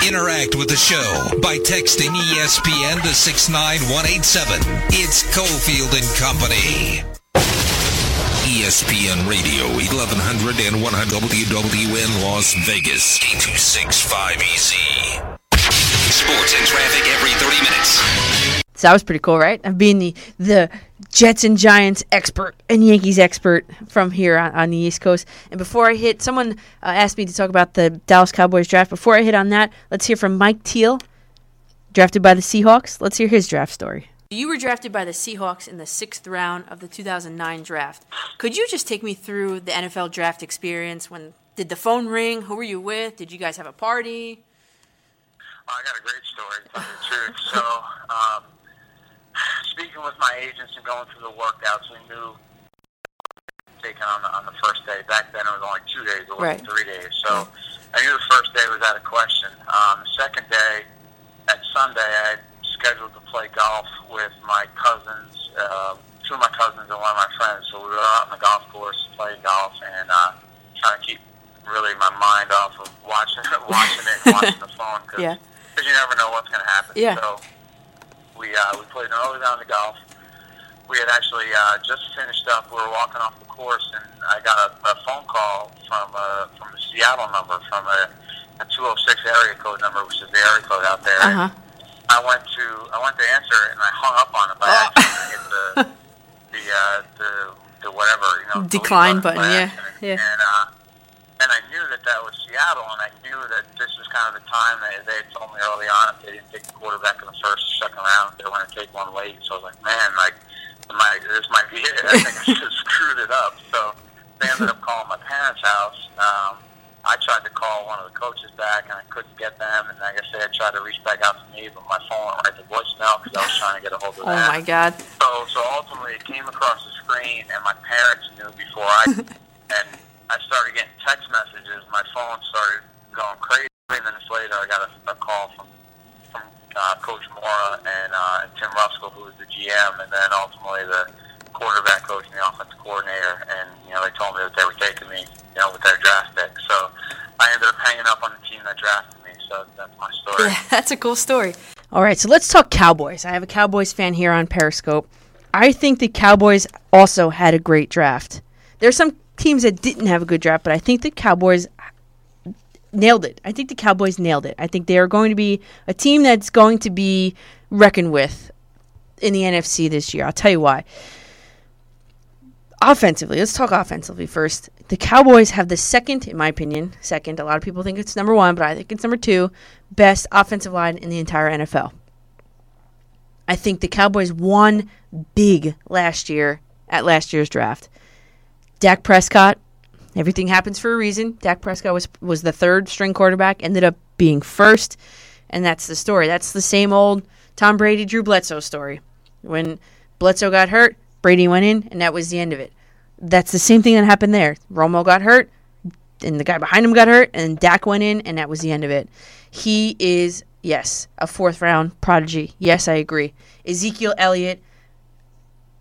[SPEAKER 14] Interact with the show by texting ESPN to 69187. It's Cofield and Company. ESPN Radio, 1100 and 100 WWN Las Vegas, 8265EZ. Sports and traffic every 30 minutes.
[SPEAKER 2] So that was pretty cool, right? Of being the the Jets and Giants expert and Yankees expert from here on, on the East Coast. And before I hit, someone uh, asked me to talk about the Dallas Cowboys draft. Before I hit on that, let's hear from Mike Teel, drafted by the Seahawks. Let's hear his draft story. You were drafted by the Seahawks in the sixth round of the 2009 draft. Could you just take me through the NFL draft experience? When did the phone ring? Who were you with? Did you guys have a party?
[SPEAKER 17] I got a great story, to tell you the truth. So, um, speaking with my agents and going through the workouts, we knew taken on the, on the first day. Back then, it was only two days, it wasn't
[SPEAKER 2] Right.
[SPEAKER 17] three days. So, I knew the first day was out of question. Um, the second day, that Sunday, I had scheduled to play golf with my cousins, uh, two of my cousins and one of my friends. So we were out on the golf course playing golf and uh, trying to keep really my mind off of watching watching it and watching the phone because
[SPEAKER 2] Yeah.
[SPEAKER 17] you never know what's going to happen.
[SPEAKER 2] Yeah.
[SPEAKER 17] So uh, we played an early round of golf. We had actually uh, just finished up. We were walking off the course, and I got a, a phone call from uh, from a Seattle number, from a, a 206 area code number, which is the area code out there.
[SPEAKER 2] Uh huh.
[SPEAKER 17] I went to I went to answer it, and I hung up on it by accident. I hit the the uh, know
[SPEAKER 2] Decline button, yeah, yeah.
[SPEAKER 17] and uh, and I knew that that was Seattle, and I knew that this kind of the time that they told me early on if they didn't take the quarterback in the first or second round, they were going to take one late. So I was like, man, like, my, this might be it. I think I just screwed it up. So they ended up calling my parents' house. Um, I tried to call one of the coaches back, and I couldn't get them. And like I said, I tried to reach back out to me, but my phone went right to voicemail because I was trying to get a hold of that.
[SPEAKER 2] Oh
[SPEAKER 17] that.
[SPEAKER 2] my God.
[SPEAKER 17] So, so ultimately, it came across the screen, and my parents knew before I. and I started getting text messages. My phone started going crazy. Three minutes later, I got a, a call from from uh, Coach Mora and, uh, Tim Ruskell, who was the GM, and then ultimately the quarterback coach and the offensive coordinator. And you know, they told me that they were taking me, you know, with their draft pick. So I ended up hanging up on the team that drafted me. So that's my story.
[SPEAKER 2] Yeah, that's a cool story. All right, so let's talk Cowboys. I have a Cowboys fan here on Periscope. I think the Cowboys also had a great draft. There's some teams that didn't have a good draft, but I think the Cowboys nailed it. I think the Cowboys nailed it. I think they are going to be a team that's going to be reckoned with in the NFC this year. I'll tell you why. Offensively, let's talk offensively first. The Cowboys have the second, in my opinion, second. A lot of people think it's number one, but I think it's number two best offensive line in the entire NFL. I think the Cowboys won big last year at last year's draft. Dak Prescott, everything happens for a reason. Dak Prescott was was the third string quarterback, ended up being first, and that's the story. That's the same old Tom Brady, Drew Bledsoe story. When Bledsoe got hurt, Brady went in, and that was the end of it. That's the same thing that happened there. Romo got hurt, and the guy behind him got hurt, and Dak went in, and that was the end of it. He is, yes, a fourth round prodigy. Yes, I agree. Ezekiel Elliott,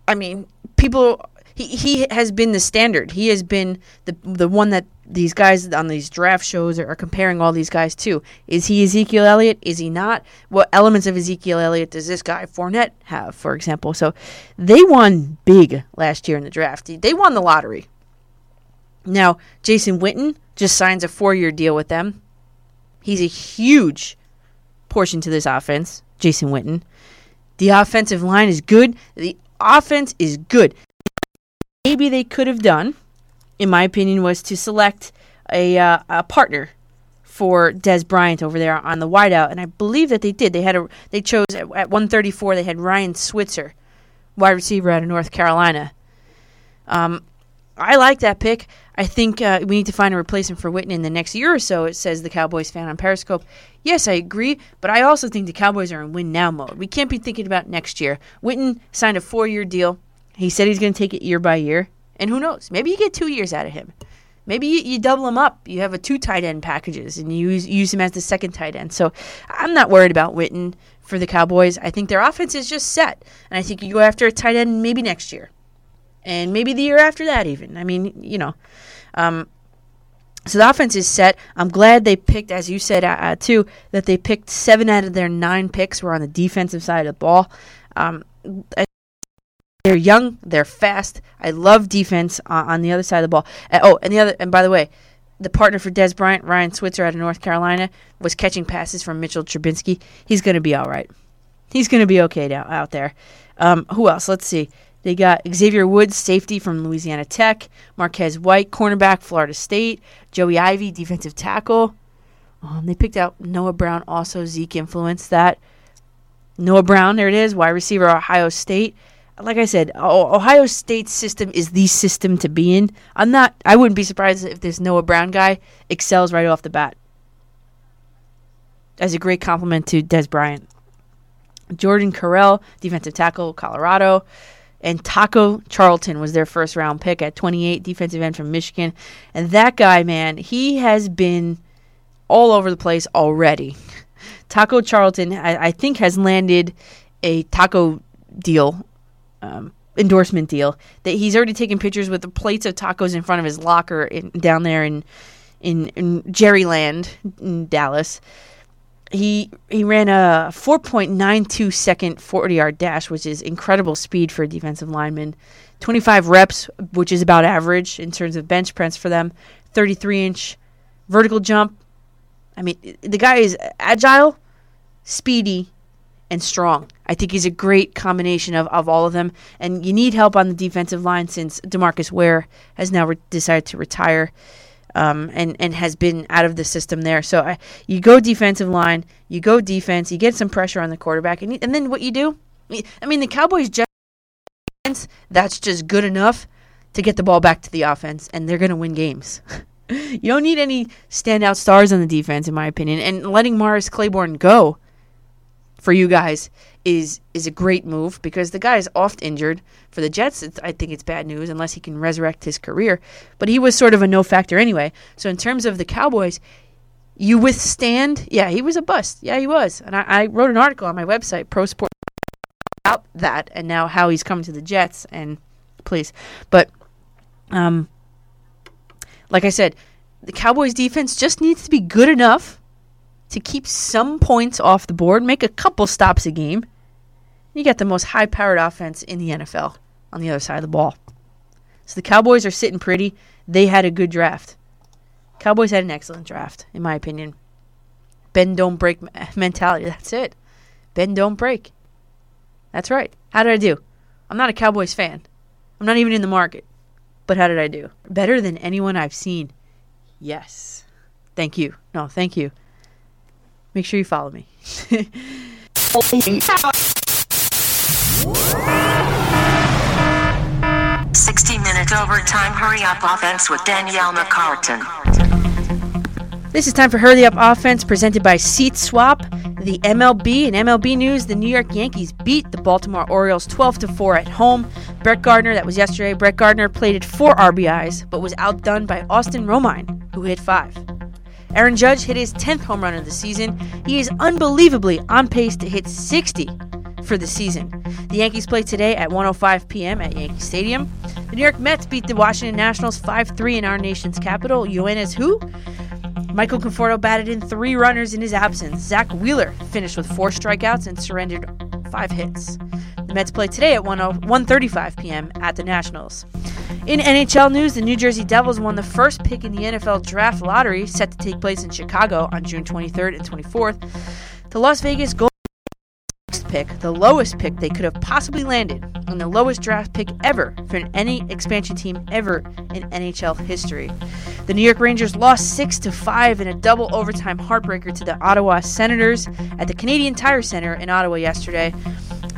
[SPEAKER 2] I mean, people. He, he has been the standard. He has been the the one that these guys on these draft shows are, are comparing all these guys to. Is he Ezekiel Elliott? Is he not? What elements of Ezekiel Elliott does this guy Fournette have, for example? So they won big last year in the draft. They won the lottery. Now Jason Witten just signs a four year deal with them. He's a huge portion to this offense. Jason Witten. The offensive line is good. The offense is good maybe they could have done, in my opinion, was to select a, uh, a partner for Dez Bryant over there on the wideout, and I believe that they did. They had a they chose at, at 134. They had Ryan Switzer, wide receiver out of North Carolina. Um, I like that pick. I think uh, we need to find a replacement for Witten in the next year or so. It says the Cowboys fan on Periscope. Yes, I agree, but I also think the Cowboys are in win now mode. We can't be thinking about next year. Witten signed a four year deal. He said he's going to take it year by year. And who knows? Maybe you get two years out of him. Maybe you, you double him up. You have a two tight end packages and you use, use him as the second tight end. So I'm not worried about Witten for the Cowboys. I think their offense is just set. And I think you go after a tight end maybe next year. And maybe the year after that, even. I mean, you know. Um, so the offense is set. I'm glad they picked, as you said, uh, uh, too, that they picked seven out of their nine picks were on the defensive side of the ball. Um, I they're young. They're fast. I love defense on, on the other side of the ball. Uh, oh, and the other, and by the way, the partner for Dez Bryant, Ryan Switzer out of North Carolina, was catching passes from Mitchell Trubisky. He's going to be all right. He's going to be okay out, out there. Um, who else? Let's see. They got Xavier Woods, safety from Louisiana Tech. Marquez White, cornerback, Florida State. Joey Ivie, defensive tackle. Um, they picked out Noah Brown, also Zeke influenced that. Noah Brown, there it is, wide receiver, Ohio State like I said, Ohio State's system is the system to be in. I'm not. I wouldn't be surprised if this Noah Brown guy excels right off the bat. As a great compliment to Dez Bryant, Jordan Carrell, defensive tackle, Colorado, and Taco Charlton was their first round pick at 28, defensive end from Michigan. And that guy, man, he has been all over the place already. Taco Charlton, I, I think, has landed a taco deal um, endorsement deal that he's already taken pictures with the plates of tacos in front of his locker in, down there in, in in Jerryland in Dallas. He he ran a 4.92 second 40 yard dash, which is incredible speed for a defensive lineman. 25 reps, which is about average in terms of bench press for them. 33 inch vertical jump. I mean, the guy is agile, speedy, and strong. I think he's a great combination of, of all of them. And you need help on the defensive line since Demarcus Ware has now re- decided to retire um, and, and has been out of the system there. So I, you go defensive line, you go defense, you get some pressure on the quarterback. And, and then what you do? I mean, the Cowboys just that's just good enough to get the ball back to the offense, and they're going to win games. you don't need any standout stars on the defense, in my opinion. And letting Morris Claiborne go for you guys is is a great move because the guy is oft injured. For the Jets, I think it's bad news unless he can resurrect his career. But he was sort of a no factor anyway. So in terms of the Cowboys, you withstand. Yeah, he was a bust. Yeah, he was. And I, I wrote an article on my website, Pro Sport, about that and now how he's coming to the Jets. And please, but um, like I said, the Cowboys defense just needs to be good enough to keep some points off the board, make a couple stops a game. You got the most high powered offense in the NFL on the other side of the ball. So the Cowboys are sitting pretty. They had a good draft. Cowboys had an excellent draft, in my opinion. Bend don't break mentality. That's it. Bend don't break. That's right. How did I do? I'm not a Cowboys fan. I'm not even in the market. But how did I do? Better than anyone I've seen. Yes. Thank you. No, thank you. Make sure you follow me.
[SPEAKER 18] 60 minute overtime hurry up offense with Danielle McCartan.
[SPEAKER 2] This is time for Hurry Up Offense presented by Seat Swap. The MLB and MLB news, the New York Yankees beat the Baltimore Orioles 12 to 4 at home. Brett Gardner, that was yesterday. Brett Gardner plated 4 RBIs but was outdone by Austin Romine, who hit 5. Aaron Judge hit his 10th home run of the season. He is unbelievably on pace to hit 60 for the season. The Yankees play today at 1:05 p.m. at Yankee Stadium. The New York Mets beat the Washington Nationals 5-3 in our nation's capital. Yoenis who? Michael Conforto batted in three runners in his absence. Zack Wheeler finished with four strikeouts and surrendered five hits. The Mets play today at 1:35 p.m. at the Nationals. In NHL news, the New Jersey Devils won the first pick in the NFL draft lottery set to take place in Chicago on June 23rd and 24th. The Las Vegas Gold pick, the lowest pick they could have possibly landed, and the lowest draft pick ever for any expansion team ever in NHL history. The New York Rangers lost 6 to 5 in a double overtime heartbreaker to the Ottawa Senators at the Canadian Tire Center in Ottawa yesterday.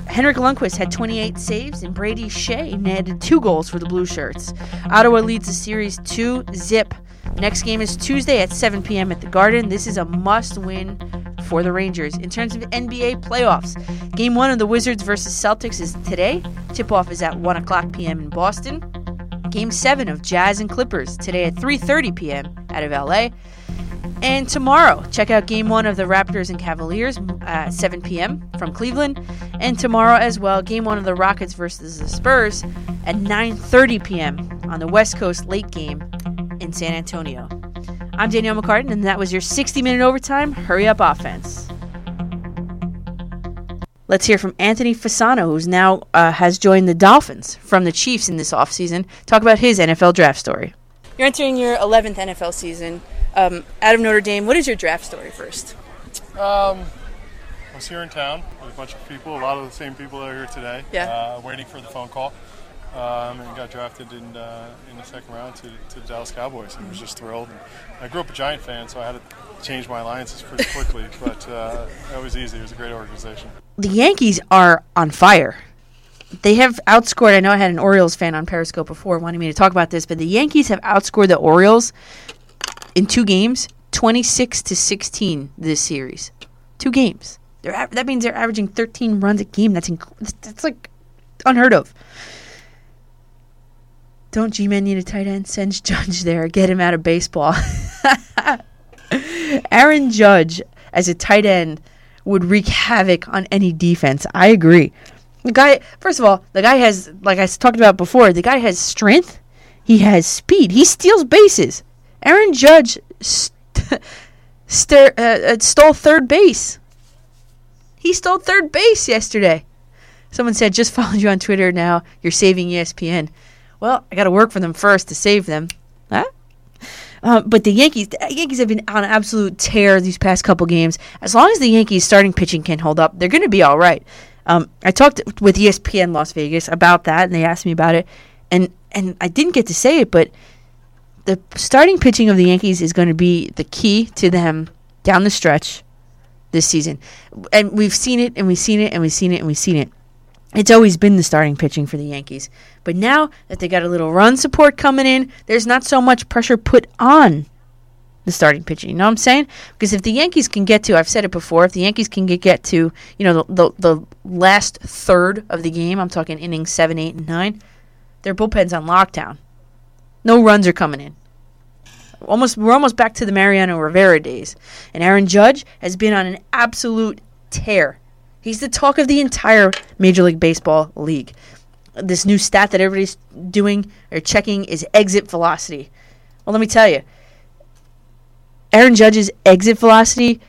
[SPEAKER 2] Henrik Lundqvist had 28 saves, and Brady Skjei netted two goals for the Blue Shirts. Ottawa leads the series 2 zip. Next game is Tuesday at 7 p.m. at the Garden. This is a must win for the Rangers. In terms of NBA playoffs, game one of the Wizards versus Celtics is today. Tip off is at 1 o'clock p.m. in Boston. Game seven of Jazz and Clippers today at 3:30 p.m. out of LA. And tomorrow, check out game one of the Raptors and Cavaliers at 7 p.m. from Cleveland. And tomorrow as well, game one of the Rockets versus the Spurs at 9:30 p.m. on the West Coast late game in San Antonio. I'm Danielle McCartan, and that was your 60 minute overtime hurry up offense. Let's hear from Anthony Fasano, who's now uh, has joined the Dolphins from the Chiefs in this offseason. Talk about his NFL draft story. You're entering your 11th NFL season. Um, out of Notre Dame, what is your draft story first?
[SPEAKER 19] Um, I was here in town with a bunch of people, a lot of the same people that are here today.
[SPEAKER 2] Yeah.
[SPEAKER 19] Uh, waiting for the phone call, um, and got drafted in uh, in the second round to, to the Dallas Cowboys, and was just thrilled. And I grew up a Giant fan, so I had to change my alliances pretty quickly, but uh, that was easy. It was a great organization.
[SPEAKER 2] The Yankees are on fire. They have outscored. I know I had an Orioles fan on Periscope before wanting me to talk about this, but the Yankees have outscored the Orioles in two games, 26 to 16 this series. Two games. They're that means they're averaging 13 runs a game. That's inc- that's like unheard of. Don't G-Man need a tight end? Send Judge there. Get him out of baseball. Aaron Judge as a tight end would wreak havoc on any defense. I agree. The guy, first of all, the guy has, like I talked about before, the guy has strength. He has speed. He steals bases. Aaron Judge st- st- uh, uh, stole third base. He stole third base yesterday. Someone said, just followed you on Twitter now. You're saving ESPN. Well, I got to work for them first to save them. Huh? Uh, but the Yankees, the Yankees have been on an absolute tear these past couple games. As long as the Yankees starting pitching can hold up, they're going to be all right. Um, I talked with ESPN Las Vegas about that, and they asked me about it, and and I didn't get to say it, but the starting pitching of the Yankees is going to be the key to them down the stretch this season. And we've seen it, and we've seen it, and we've seen it, and we've seen it. It's always been the starting pitching for the Yankees. But now that they got a little run support coming in, there's not so much pressure put on the starting pitching. You know what I'm saying? Because if the Yankees can get to, I've said it before, if the Yankees can get, get to, you know, the, the, the last third of the game, I'm talking innings 7, 8, and 9, their bullpen's on lockdown. No runs are coming in. Almost, we're almost back to the Mariano Rivera days, and Aaron Judge has been on an absolute tear. He's the talk of the entire Major League Baseball league. This new stat that everybody's doing or checking is exit velocity. Well, let me tell you, Aaron Judge's exit velocity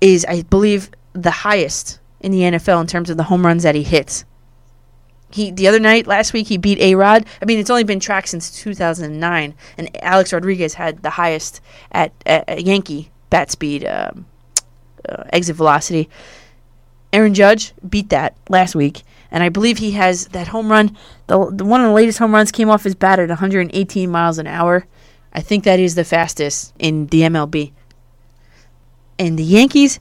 [SPEAKER 2] is, I believe, the highest in the NFL in terms of the home runs that he hits. He the other night last week he beat A Rod. I mean, it's only been tracked since 2009, and Alex Rodriguez had the highest at, at, at Yankee bat speed, um, uh, exit velocity. Aaron Judge beat that last week, and I believe he has that home run. The, the one of the latest home runs came off his bat at 118 miles an hour. I think that is the fastest in the MLB. And the Yankees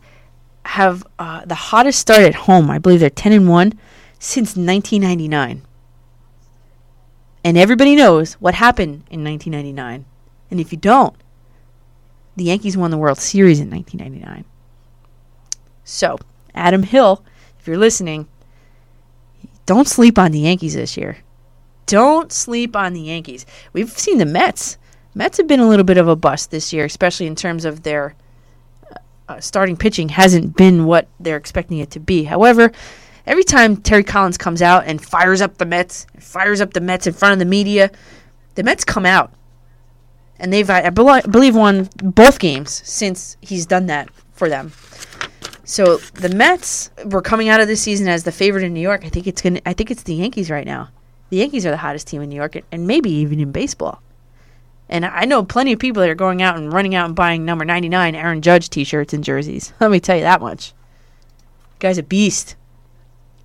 [SPEAKER 2] have uh, the hottest start at home. I believe they're 10 and 1 since 1999. And everybody knows what happened in 1999. And if you don't, the Yankees won the World Series in 1999. So, Adam Hill, if you're listening, don't sleep on the Yankees this year. Don't sleep on the Yankees. We've seen the Mets. Mets have been a little bit of a bust this year, especially in terms of their uh, starting pitching hasn't been what they're expecting it to be. However, every time Terry Collins comes out and fires up the Mets, fires up the Mets in front of the media, the Mets come out. And they've, I, I believe, won both games since he's done that for them. So the Mets were coming out of this season as the favorite in New York. I think it's gonna. I think it's the Yankees right now. The Yankees are the hottest team in New York, and maybe even in baseball. And I know plenty of people that are going out and running out and buying number 99 Aaron Judge t-shirts and jerseys. Let me tell you that much. Guy's a beast.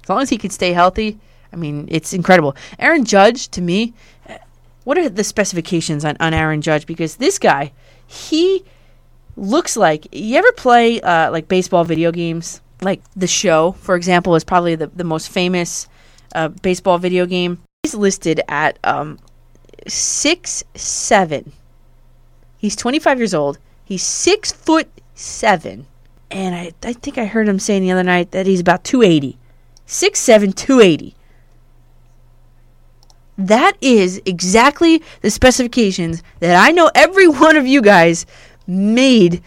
[SPEAKER 2] As long as he can stay healthy, I mean, it's incredible. Aaron Judge, to me, eh, what are the specifications on, on Aaron Judge? Because this guy, he looks like you ever play uh, like baseball video games? Like the show for example is probably the, the most famous uh, baseball video game. He's listed at um, six seven. He's 25 years old. He's six foot seven. And I, I think i heard him saying the other night that he's about 280 six seven 280 that is exactly the specifications that i know every one of you guys made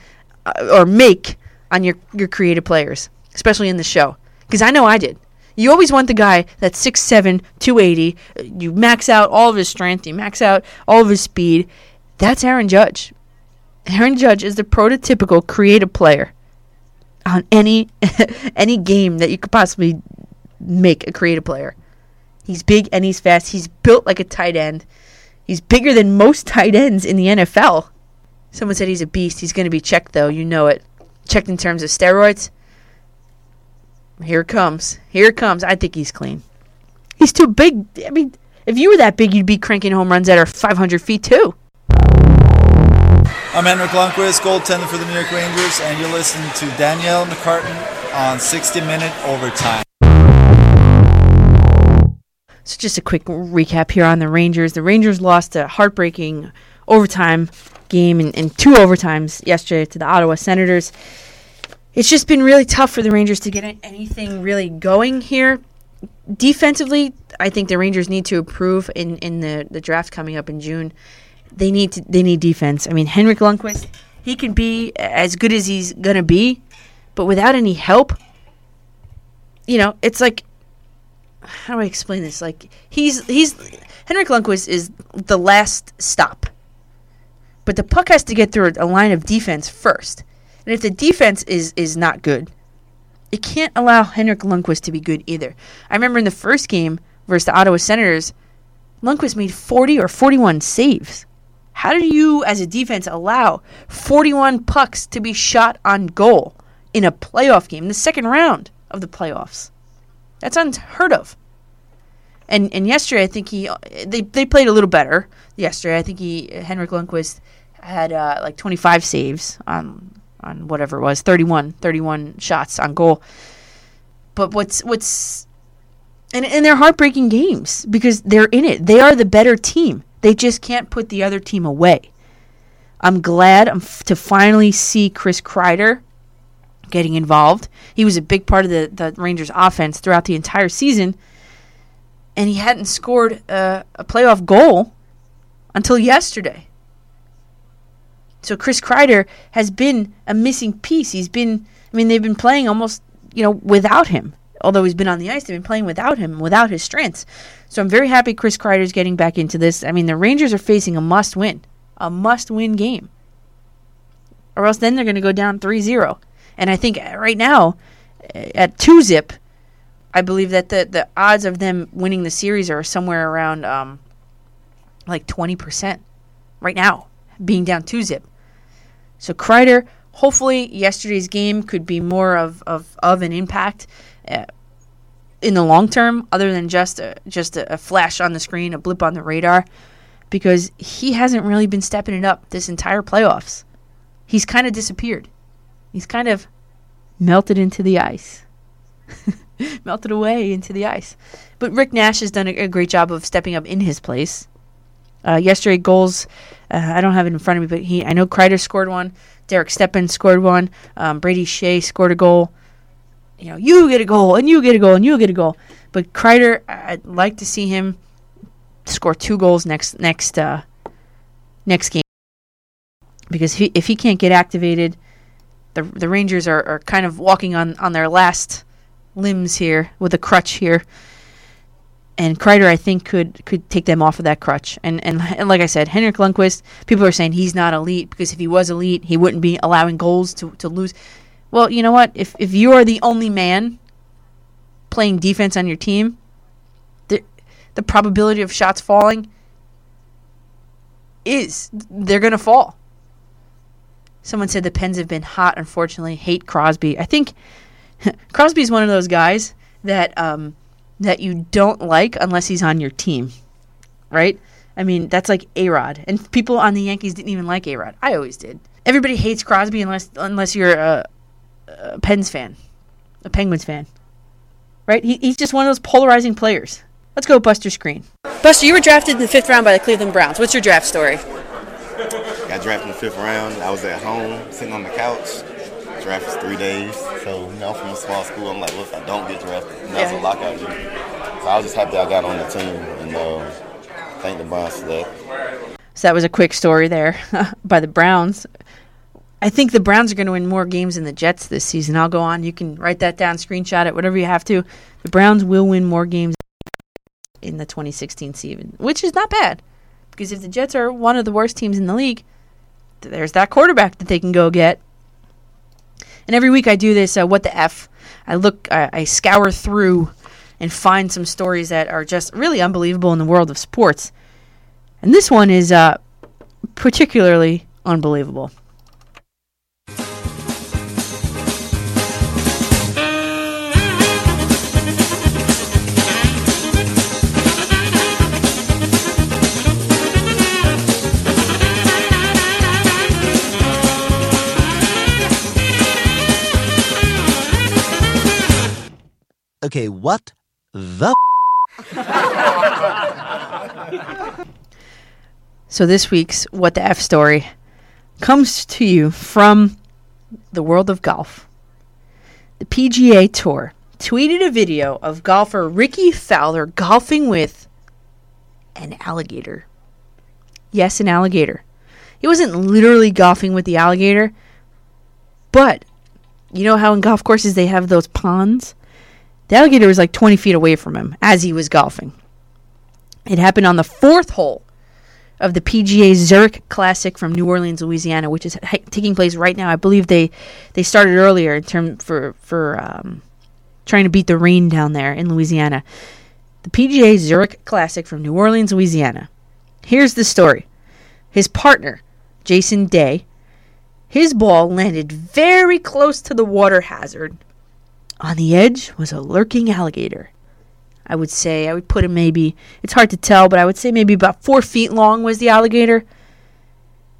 [SPEAKER 2] uh, or make on your your creative players, especially in the show. Because I know I did. You always want the guy that's 6'7", 280. uh, You max out all of his strength. You max out all of his speed. That's Aaron Judge. Aaron Judge is the prototypical creative player on any any game that you could possibly make a creative player. He's big and he's fast. He's built like a tight end. He's bigger than most tight ends in the NFL. Someone said he's a beast. He's going to be checked, though. You know it. Checked in terms of steroids. Here it comes. Here it comes. I think he's clean. He's too big. I mean, if you were that big, you'd be cranking home runs that are 500 feet, too.
[SPEAKER 20] I'm Henrik Lundqvist, goaltender for the New York Rangers, and you're listening to Danielle McCartan on 60 Minute Overtime.
[SPEAKER 2] So, just a quick recap here on the Rangers. The Rangers lost a heartbreaking overtime game in, two overtimes yesterday to the Ottawa Senators. It's just been really tough for the Rangers to get anything really going here. Defensively, I think the Rangers need to improve in, in the, the draft coming up in June. They need to, they need defense. I mean, Henrik Lundqvist, he can be as good as he's gonna be, but without any help, you know, it's like how do I explain this? Like he's he's Henrik Lundqvist is the last stop, but the puck has to get through a line of defense first, and if the defense is is not good, it can't allow Henrik Lundqvist to be good either. I remember in the first game versus the Ottawa Senators, Lundqvist made forty or forty-one saves. How do you, as a defense, allow 41 pucks to be shot on goal in a playoff game, the second round of the playoffs? That's unheard of. And and yesterday, I think he they they played a little better yesterday. I think he Henrik Lundqvist had uh, like 25 saves on on whatever it was, 31 31 shots on goal. But what's what's and and they're heartbreaking games because they're in it. They are the better team. They just can't put the other team away. I'm glad I'm f- to finally see Chris Kreider getting involved. He was a big part of the, the Rangers offense throughout the entire season, and he hadn't scored a, a playoff goal until yesterday. So Chris Kreider has been a missing piece. He's been, I mean, they've been playing almost, you know, without him. Although he's been on the ice, they've been playing without him, without his strengths. So I'm very happy Chris Kreider's getting back into this. I mean, the Rangers are facing a must win, a must win game. Or else then they're going to go down 3 0. And I think right now, at 2 zip, I believe that the, the odds of them winning the series are somewhere around um, like 20% right now, being down 2 zip. So Kreider, hopefully yesterday's game could be more of, of, of an impact uh, in the long term, other than just a, just a, a flash on the screen, a blip on the radar, because he hasn't really been stepping it up this entire playoffs. He's kind of disappeared. He's kind of melted into the ice. melted away into the ice. But Rick Nash has done a, a great job of stepping up in his place. Uh, yesterday, goals. Uh, I don't have it in front of me, but he. I know Kreider scored one. Derek Stepan scored one. Um, Brady Skjei scored a goal. You know, you get a goal, and you get a goal, and you get a goal. But Kreider, I'd like to see him score two goals next next uh, next game because if he, if he can't get activated, the the Rangers are, are kind of walking on, on their last limbs here with a crutch here. And Kreider, I think, could could take them off of that crutch. And, and and like I said, Henrik Lundqvist, people are saying he's not elite because if he was elite, he wouldn't be allowing goals to, to lose. Well, you know what? If if you are the only man playing defense on your team, the the probability of shots falling is they're gonna fall. Someone said the Pens have been hot. Unfortunately, hate Crosby. I think Crosby is one of those guys that um, that you don't like unless he's on your team, right? I mean, that's like A Rod, and people on the Yankees didn't even like A Rod. I always did. Everybody hates Crosby unless unless you're a, a Pens fan, a Penguins fan, right? He, he's just one of those polarizing players. Let's go, Buster Skrine. Buster, you were drafted in the fifth round by the Cleveland Browns. What's your draft story?
[SPEAKER 21] I got drafted in the fifth round. I was at home, sitting on the couch. Draft was three days. So, you know, from a small school, I'm like, what if I don't get drafted? And that
[SPEAKER 2] Yeah.
[SPEAKER 21] a lockout year. So I was just happy I got on the team and uh, thank the Browns for that.
[SPEAKER 2] So that was a quick story there by the Browns. I think the Browns are going to win more games than the Jets this season. I'll go on. You can write that down, screenshot it, whatever you have to. The Browns will win more games in the 2016 season, which is not bad. Because if the Jets are one of the worst teams in the league, there's that quarterback that they can go get. And every week I do this. Uh, what the f? I look, I, I scour through and find some stories that are just really unbelievable in the world of sports. And this one is uh, particularly unbelievable.
[SPEAKER 22] Okay, what the?
[SPEAKER 2] So this week's What the F story comes to you from the world of golf. The PGA Tour tweeted a video of golfer Rickie Fowler golfing with an alligator. Yes, an alligator. He wasn't literally golfing with the alligator, but you know how in golf courses they have those ponds? The alligator was like 20 feet away from him as he was golfing. It happened on the fourth hole of the PGA Zurich Classic from New Orleans, Louisiana, which is taking place right now. I believe they they started earlier in term for for um, trying to beat the rain down there in Louisiana. The PGA Zurich Classic from New Orleans, Louisiana. Here's the story. his partner, Jason Day, his ball landed very close to the water hazard. On the edge was a lurking alligator. I would say, I would put him maybe, it's hard to tell, but I would say maybe about four feet long was the alligator.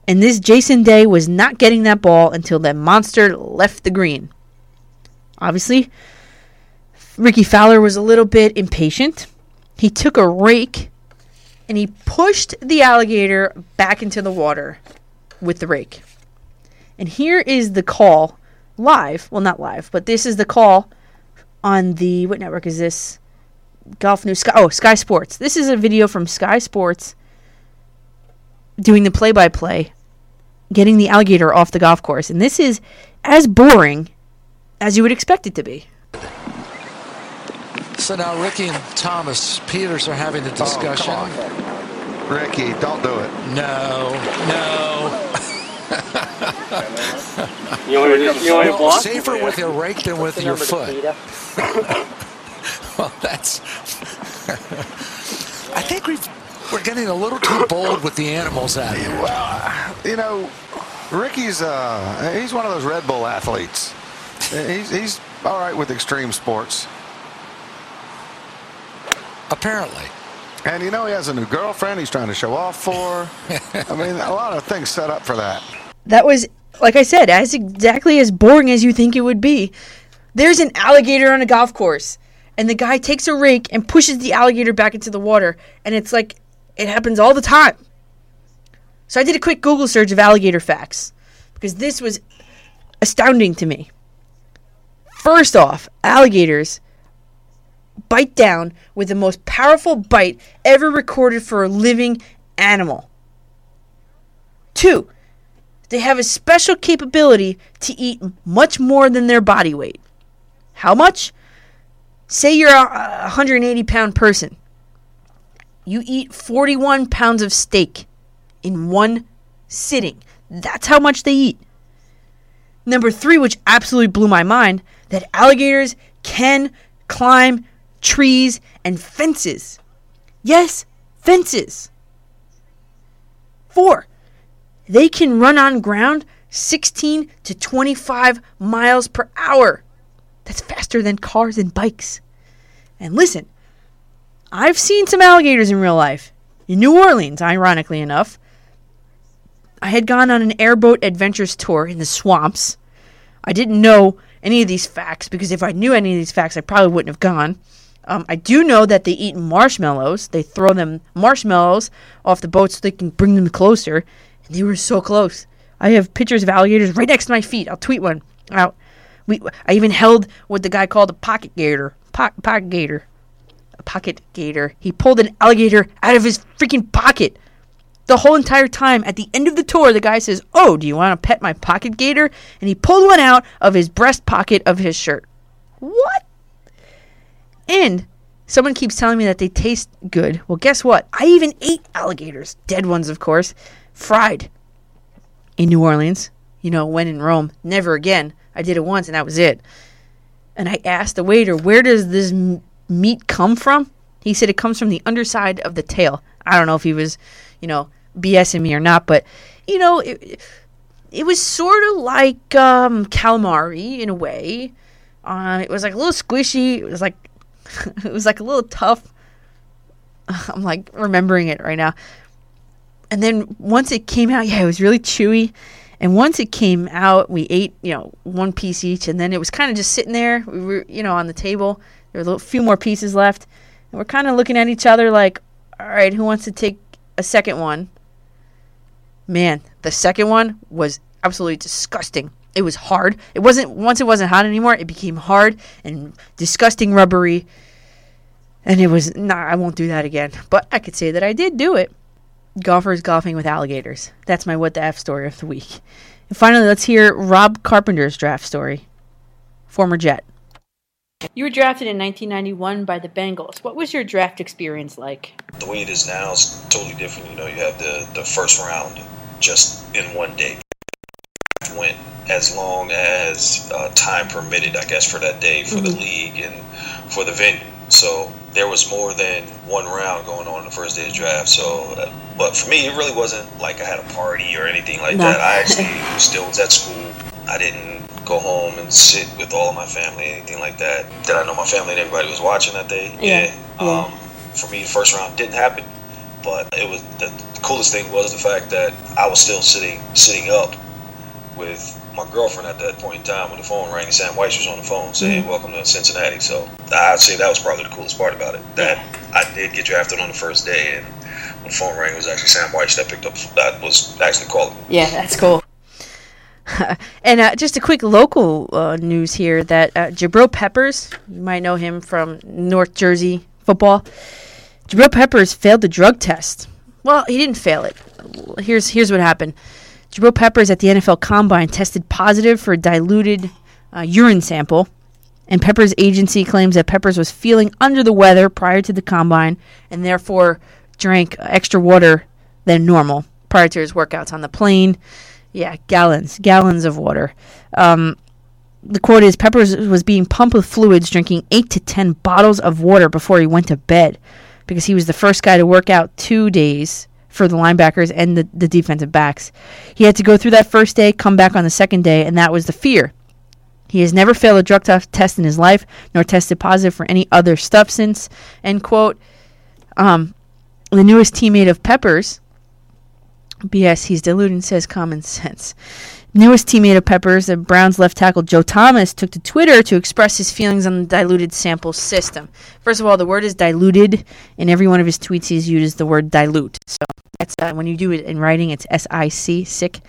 [SPEAKER 2] And this Jason Day was not getting that ball until that monster left the green. Obviously, Rickie Fowler was a little bit impatient. He took a rake and he pushed the alligator back into the water with the rake. And here is the call live. Well, not live, but this is the call on the what network is this? Golf News Sky. Oh, Sky Sports. This is a video from Sky Sports doing the play-by-play, getting the alligator off the golf course, and this is as boring as you would expect it to be.
[SPEAKER 23] So now Rickie and Thomas Pieters are having the oh, discussion.
[SPEAKER 24] Rickie, don't do it.
[SPEAKER 23] No, no.
[SPEAKER 24] You want to- you want to block?
[SPEAKER 23] Safer with your rake than with your foot. well, that's. I think we've we're getting a little too bold with the animals out here.
[SPEAKER 24] Well, you know, Rickie's uh, he's one of those Red Bull athletes. He's he's all right with extreme sports.
[SPEAKER 23] Apparently.
[SPEAKER 24] And you know he has a new girlfriend he's trying to show off for. I mean, a lot of things set up for that.
[SPEAKER 2] That was, like I said, as exactly as boring as you think it would be. There's an alligator on a golf course, and the guy takes a rake and pushes the alligator back into the water, and it's like it happens all the time. So I did a quick Google search of alligator facts because this was astounding to me. First off, alligators bite down with the most powerful bite ever recorded for a living animal. Two, they have a special capability to eat much more than their body weight. How much? Say you're a 180 pound person. You eat 41 pounds of steak in one sitting. That's how much they eat. Number three, which absolutely blew my mind, that alligators can climb trees and fences. Yes, fences. Four, they can run on ground 16 to 25 miles per hour. That's faster than cars and bikes. And listen, I've seen some alligators in real life. In New Orleans, ironically enough. I had gone on an airboat adventures tour in the swamps. I didn't know any of these facts because if I knew any of these facts, I probably wouldn't have gone. Um, I do know that they eat marshmallows. They throw them marshmallows off the boat so they can bring them closer. They were so close. I have pictures of alligators right next to my feet. I'll tweet one out. We, I even held what the guy called a pocket gator. Po- pocket gator. A pocket gator. He pulled an alligator out of his freaking pocket. The whole entire time, at the end of the tour, the guy says, Oh, do you want to pet my pocket gator? And he pulled one out of his breast pocket of his shirt. What? And someone keeps telling me that they taste good. Well, guess what? I even ate alligators, dead ones, of course, fried in New Orleans. You know, when in Rome, never again. I did it once and that was it. And I asked the waiter, Where does this m- meat come from? He said it comes from the underside of the tail. I don't know if he was, you know, BSing me or not, but, you know, it, it was sort of like um, calamari in a way. Um, it was like a little squishy. It was like it was like a little tough. I'm like remembering it right now. And then once it came out, yeah, it was really chewy. And once it came out, we ate, you know, one piece each, and then it was kind of just sitting there. We were, you know, on the table. There were a few more pieces left, and we're kind of looking at each other like, "All right, who wants to take a second one?" Man, the second one was absolutely disgusting. It was hard. It wasn't once it wasn't hot anymore. It became hard and disgusting, rubbery. And it was nah. I won't do that again. But I could say that I did do it. Golfers golfing with alligators. That's my what the f story of the week. And finally, let's hear Rob Carpenter's draft story. Former Jet. You were drafted in 1991 by the Bengals. What was your draft experience like?
[SPEAKER 25] The way it is now is totally different. You know, you have the, the first round just in one day. Went as long as uh, time permitted, I guess, for that day, for the league and for the venue. So there was more than one round going on the first day of draft. So, uh, but for me, it really wasn't like I had a party or anything like
[SPEAKER 2] No.
[SPEAKER 25] that. I actually still was at school. I didn't go home and sit with all of my family, anything like that. Did I know my family and everybody was watching that day?
[SPEAKER 2] Yeah.
[SPEAKER 25] Um, for me, the first round didn't happen, but it was the, the coolest thing was the fact that I was still sitting sitting up with my girlfriend at that point in time when the phone rang. and Sam Wyche was on the phone saying,
[SPEAKER 2] Mhm.
[SPEAKER 25] "Welcome to Cincinnati." So I'd say that was probably the coolest part about it. That I did get drafted on the first day, and when the phone rang, it was actually Sam Wyche that picked up. That was actually calling.
[SPEAKER 2] Yeah, that's cool. and uh, just a quick local uh, news here that uh, Jabril Peppers, you might know him from North Jersey football. Jabril Peppers failed the drug test. Well, he didn't fail it. Here's here's what happened. Jabril Peppers at the NFL Combine tested positive for a diluted uh, urine sample, and Peppers' agency claims that Peppers was feeling under the weather prior to the Combine and therefore drank extra water than normal prior to his workouts on the plane. Yeah, gallons, gallons of water. Um, the quote is Peppers was being pumped with fluids, drinking eight to ten bottles of water before he went to bed because he was the first guy to work out two days for the linebackers and the, the defensive backs. He had to go through that first day, come back on the second day, and that was the fear. He has never failed a drug test in his life, nor tested positive for any other substance. End quote. Um, the newest teammate of Peppers, BS, he's deluding, says common sense. Newest teammate of Peppers, the Browns left tackle Joe Thomas, took to Twitter to express his feelings on the diluted sample system. First of all, the word is diluted. In every one of his tweets, he's used the word dilute. So that's uh, when you do it in writing, it's S I C, sick.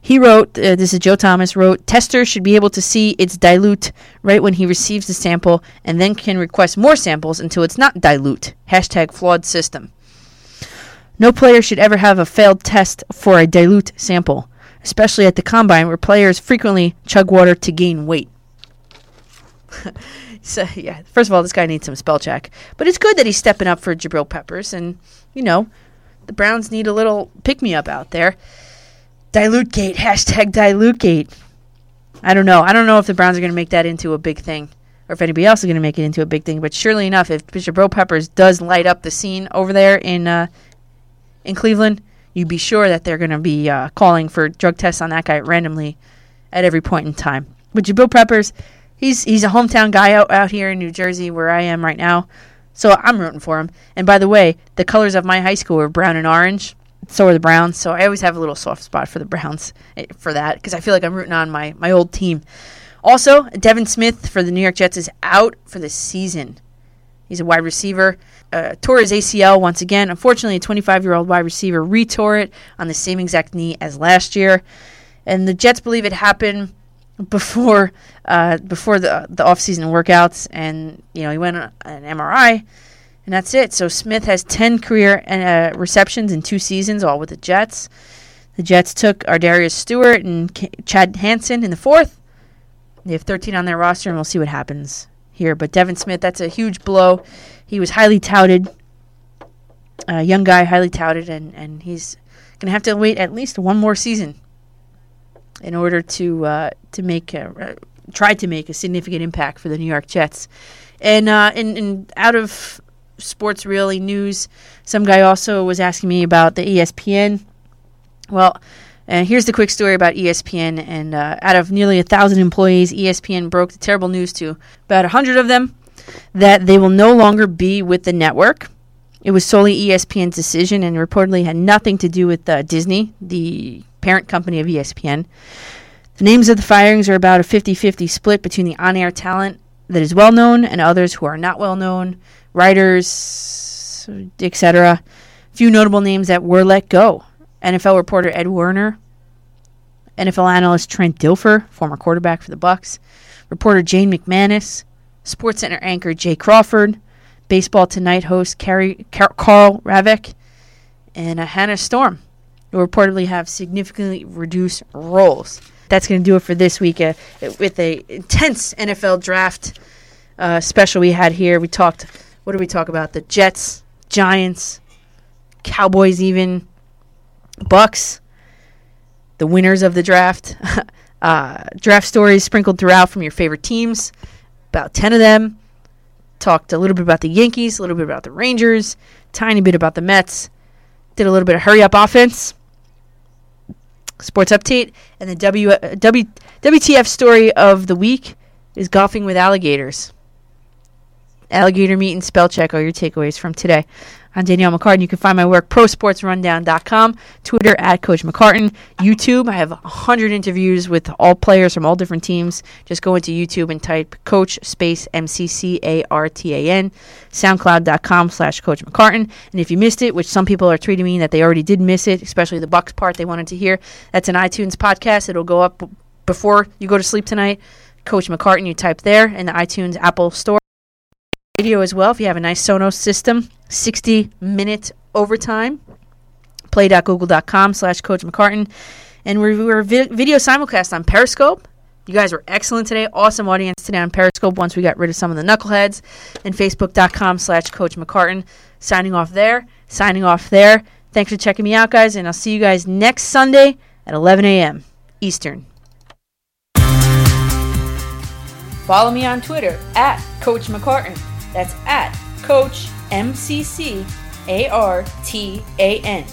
[SPEAKER 2] He wrote, uh, this is Joe Thomas, wrote, tester should be able to see its dilute right when he receives the sample and then can request more samples until it's not dilute. Hashtag flawed system. No player should ever have a failed test for a dilute sample, especially at the combine where players frequently chug water to gain weight. so yeah, first of all, this guy needs some spell check, but it's good that he's stepping up for Jabril Peppers, and you know, the Browns need a little pick me up out there. Dilute gate, hashtag dilute gate. I don't know. I don't know if the Browns are going to make that into a big thing, or if anybody else is going to make it into a big thing. But surely enough, if Jabril Peppers does light up the scene over there in uh, in Cleveland, you'd be sure that they're going to be uh, calling for drug tests on that guy randomly at every point in time. But Jabril Peppers, he's he's a hometown guy out, out here in New Jersey where I am right now. So I'm rooting for him. And by the way, the colors of my high school were brown and orange. So are the Browns. So I always have a little soft spot for the Browns eh, for that because I feel like I'm rooting on my, my old team. Also, Devin Smith for the New York Jets is out for the season. He's a wide receiver. Uh, tore his ACL once again. Unfortunately, a 25 year old wide receiver retore it on the same exact knee as last year. And the Jets believe it happened before uh, before the the offseason workouts. And, you know, he went on an MRI, and that's it. So Smith has 10 career uh, receptions in two seasons, all with the Jets. The Jets took Ardarius Stewart and K- Chad Hansen in the fourth. They have 13 on their roster, and we'll see what happens here. But Devin Smith, that's a huge blow. He was highly touted, a young guy, highly touted, and, and he's going to have to wait at least one more season in order to uh, to make a, uh, try to make a significant impact for the New York Jets. And uh, in, in out of sports really news, some guy also was asking me about the ESPN. Well, and here's the quick story about ESPN. And uh, out of nearly a thousand employees, ESPN broke the terrible news to about a hundred of them that they will no longer be with the network. It was solely ESPN's decision and reportedly had nothing to do with uh, Disney, the parent company of ESPN. The names of the firings are about a 50 50 split between the on air talent that is well known and others who are not well known, writers, etc. Few notable names that were let go NFL reporter Ed Werder, NFL analyst Trent Dilfer, former quarterback for the Bucs, reporter Jane McManus, SportsCenter anchor Jay Crawford, Baseball Tonight host Carrie, Car- Karl Ravech, and uh, Hannah Storm, who reportedly have significantly reduced roles. That's going to do it for this week uh, with a intense NFL draft uh, special we had here. We talked. What did we talk about? The Jets, Giants, Cowboys, even Bucs. The winners of the draft. uh, draft stories sprinkled throughout from your favorite teams. About ten of them. Talked a little bit about the Yankees, a little bit about the Rangers, tiny bit about the Mets. Did a little bit of hurry up offense. Sports update and the w, uh, w, WTF story of the week is golfing with alligators. Alligator meat and spell check are your takeaways from today. I'm Danielle McCartan. You can find my work prosportsrundown.com, Twitter at Coach McCartan, YouTube. I have 100 interviews with all players from all different teams. Just go into YouTube and type Coach space M C C A R T A N, SoundCloud.com slash Coach McCartan. And if you missed it, which some people are tweeting me that they already did miss it, especially the Bucs part they wanted to hear, that's an iTunes podcast. It'll go up before you go to sleep tonight. Coach McCartan, you type there in the iTunes Apple Store radio as well if you have a nice Sonos system. 60 minute overtime. Play.google.com slash Coach McCartan. And we're, we're vi- video simulcast on Periscope. You guys were excellent today. Awesome audience today on Periscope once we got rid of some of the knuckleheads. And Facebook.com slash Coach McCartan. Signing off there. Signing off there. Thanks for checking me out, guys. And I'll see you guys next Sunday at 11 a.m. Eastern. Follow me on Twitter at Coach McCartan. That's at Coach M C C A R T A N.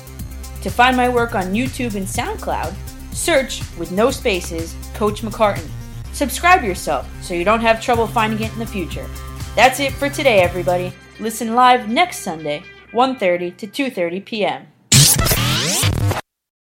[SPEAKER 2] To find my work on YouTube and SoundCloud, search with no spaces Coach McCartan. Subscribe yourself so you don't have trouble finding it in the future. That's it for today, everybody. Listen live next Sunday, 1:30 to 2:30 p.m.